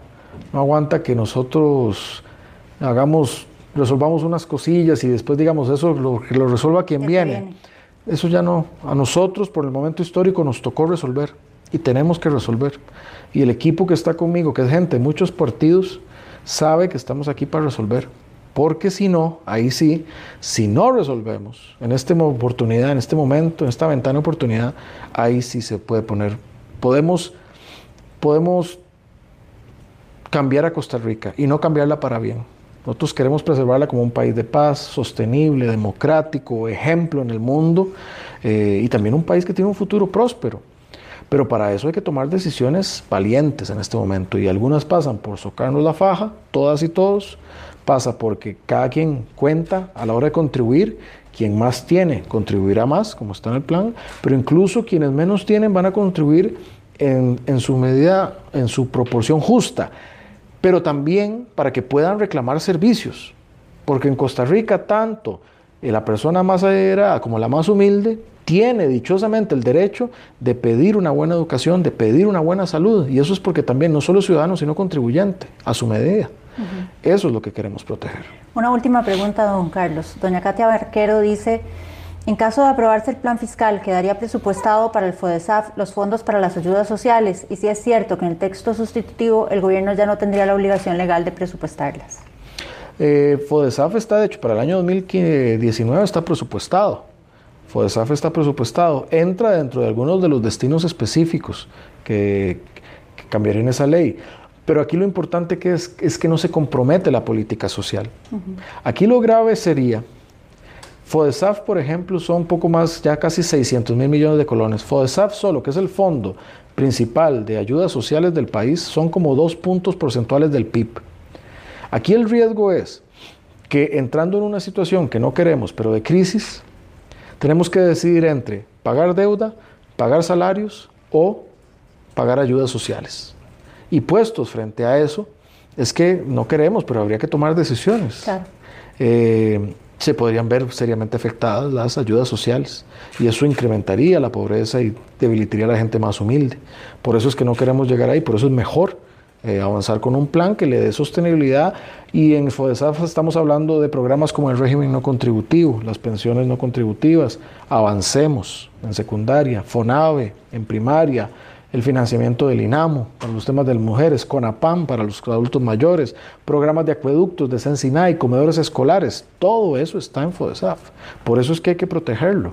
no aguanta que nosotros hagamos, resolvamos unas cosillas y después digamos eso, lo, lo resuelva quien viene. Eso ya no, a nosotros por el momento histórico nos tocó resolver y tenemos que resolver. Y el equipo que está conmigo, que es gente de muchos partidos, sabe que estamos aquí para resolver. Porque si no, ahí sí, si no resolvemos en esta oportunidad, en este momento, en esta ventana de oportunidad, ahí sí se puede poner, podemos, podemos cambiar a Costa Rica y no cambiarla para bien. Nosotros queremos preservarla como un país de paz, sostenible, democrático, ejemplo en el mundo eh, y también un país que tiene un futuro próspero. Pero para eso hay que tomar decisiones valientes en este momento y algunas pasan por socarnos la faja, todas y todos, pasa porque cada quien cuenta a la hora de contribuir, quien más tiene contribuirá más, como está en el plan, pero incluso quienes menos tienen van a contribuir en, su medida, en su proporción justa, pero también para que puedan reclamar servicios, porque en Costa Rica tanto la persona más adinerada como la más humilde tiene dichosamente el derecho de pedir una buena educación, de pedir una buena salud, y eso es porque también no solo ciudadano, sino contribuyente, a su medida. Eso es lo que queremos proteger. Una última pregunta, don Carlos. Doña Katia Barquero dice, en caso de aprobarse el plan fiscal, ¿quedaría presupuestado para el FODESAF los fondos para las ayudas sociales? Y si es cierto que en el texto sustitutivo el gobierno ya no tendría la obligación legal de presupuestarlas. Eh, FODESAF está, de hecho, para el año 2019 está presupuestado. FODESAF está presupuestado. Entra dentro de algunos de los destinos específicos que, que cambiarían esa ley. Pero aquí lo importante que es, es que no se compromete la política social. Aquí lo grave sería, FODESAF, por ejemplo, son un poco más, ya casi 600 mil millones de colones. FODESAF solo, que es el fondo principal de ayudas sociales del país, son como dos puntos porcentuales del PIB. Aquí el riesgo es que entrando en una situación que no queremos, pero de crisis, tenemos que decidir entre pagar deuda, pagar salarios o pagar ayudas sociales. Y puestos frente a eso, es que no queremos, pero habría que tomar decisiones. Eh, se podrían ver seriamente afectadas las ayudas sociales y eso incrementaría la pobreza y debilitaría a la gente más humilde. Por eso es que no queremos llegar ahí, por eso es mejor eh, avanzar con un plan que le dé sostenibilidad y en FODESAF estamos hablando de programas como el régimen no contributivo, las pensiones no contributivas, avancemos en secundaria, FONAVE en primaria, el financiamiento del INAMO para los temas de las mujeres, CONAPAM para los adultos mayores, programas de acueductos de Sensinay, comedores escolares, todo eso está en FODESAF. Por eso es que hay que protegerlo.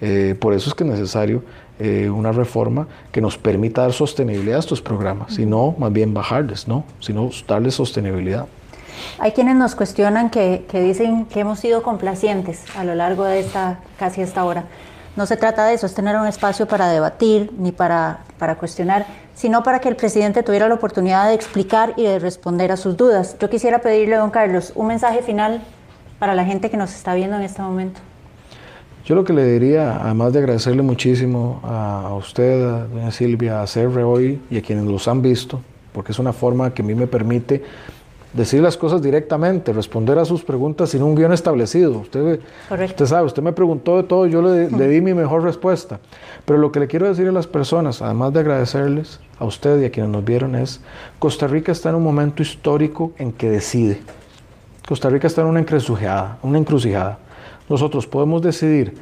Eh, por eso es que es necesario eh, una reforma que nos permita dar sostenibilidad a estos programas, y no más bien bajarles, no, sino darles sostenibilidad. Hay quienes nos cuestionan que, que dicen que hemos sido complacientes a lo largo de esta casi esta hora. No se trata de eso, es tener un espacio para debatir ni para, para cuestionar, sino para que el presidente tuviera la oportunidad de explicar y de responder a sus dudas. Yo quisiera pedirle, don Carlos, un mensaje final para la gente que nos está viendo en este momento. Yo lo que le diría, además de agradecerle muchísimo a usted, a doña Silvia, a CR hoy y a quienes los han visto, porque es una forma que a mí me permite decir las cosas directamente, responder a sus preguntas sin un guion establecido. Usted, usted sabe, usted me preguntó de todo, yo le, le, di mi mejor respuesta. Pero lo que le quiero decir a las personas, además de agradecerles a usted y a quienes nos vieron, es Costa Rica está en un momento histórico en que decide. Costa Rica está en una encrucijada, una encrucijada. Nosotros podemos decidir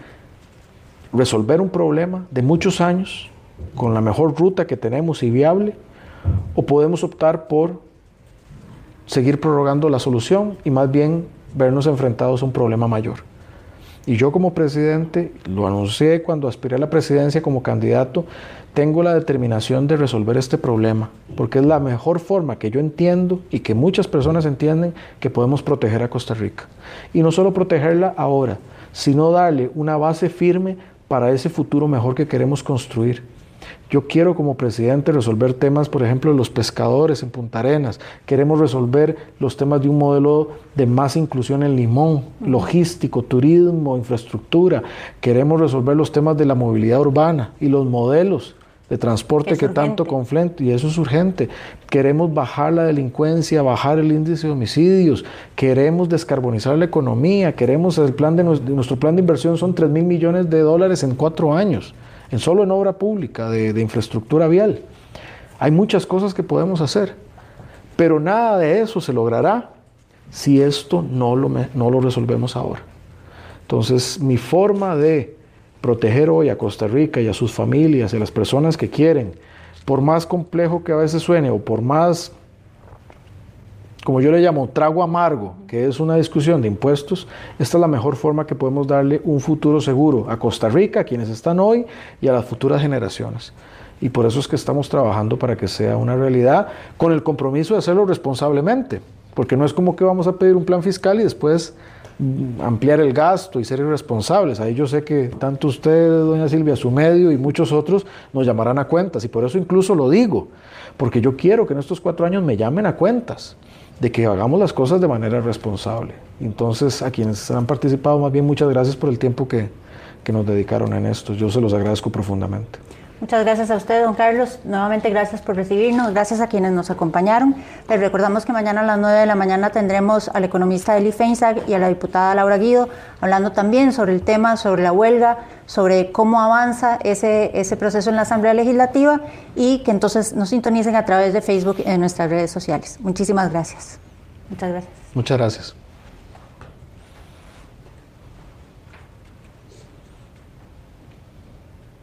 resolver un problema de muchos años con la mejor ruta que tenemos y viable, o podemos optar por seguir prorrogando la solución y más bien vernos enfrentados a un problema mayor. Y yo como presidente, lo anuncié cuando aspiré a la presidencia como candidato, tengo la determinación de resolver este problema, porque es la mejor forma que yo entiendo y que muchas personas entienden que podemos proteger a Costa Rica. Y no solo protegerla ahora, sino darle una base firme para ese futuro mejor que queremos construir. Yo quiero como presidente resolver temas, por ejemplo, de los pescadores en Punta Arenas. Queremos resolver los temas de un modelo de más inclusión en Limón, logístico, turismo, infraestructura. Queremos resolver los temas de la movilidad urbana y los modelos de transporte que tanto conflicto y eso es urgente. Queremos bajar la delincuencia, bajar el índice de homicidios, queremos descarbonizar la economía, queremos el plan de nuestro plan de inversión son 3 mil millones de dólares en cuatro años en solo en obra pública, de, infraestructura vial. Hay muchas cosas que podemos hacer, pero nada de eso se logrará si esto no lo, no lo resolvemos ahora. Entonces, mi forma de proteger hoy a Costa Rica y a sus familias y a las personas que quieren, por más complejo que a veces suene o por más como yo le llamo, trago amargo, que es una discusión de impuestos, esta es la mejor forma que podemos darle un futuro seguro a Costa Rica, a quienes están hoy y a las futuras generaciones. Y por eso es que estamos trabajando para que sea una realidad, con el compromiso de hacerlo responsablemente, porque no es como que vamos a pedir un plan fiscal y después mm, ampliar el gasto y ser irresponsables. Ahí yo sé que tanto usted, doña Silvia, su medio y muchos otros nos llamarán a cuentas y por eso incluso lo digo, porque yo quiero que en estos cuatro años me llamen a cuentas de que hagamos las cosas de manera responsable. Entonces, a quienes han participado, más bien muchas gracias por el tiempo que, que nos dedicaron en esto. Yo se los agradezco profundamente. Muchas gracias a usted, don Carlos. Nuevamente gracias por recibirnos. Gracias a quienes nos acompañaron. Les recordamos que mañana a las 9 de la mañana tendremos al economista Eli Feinsack y a la diputada Laura Guido hablando también sobre el tema, sobre la huelga, sobre cómo avanza ese, ese proceso en la Asamblea Legislativa y que entonces nos sintonicen a través de Facebook de nuestras redes sociales. Muchísimas gracias. Muchas gracias. Muchas gracias.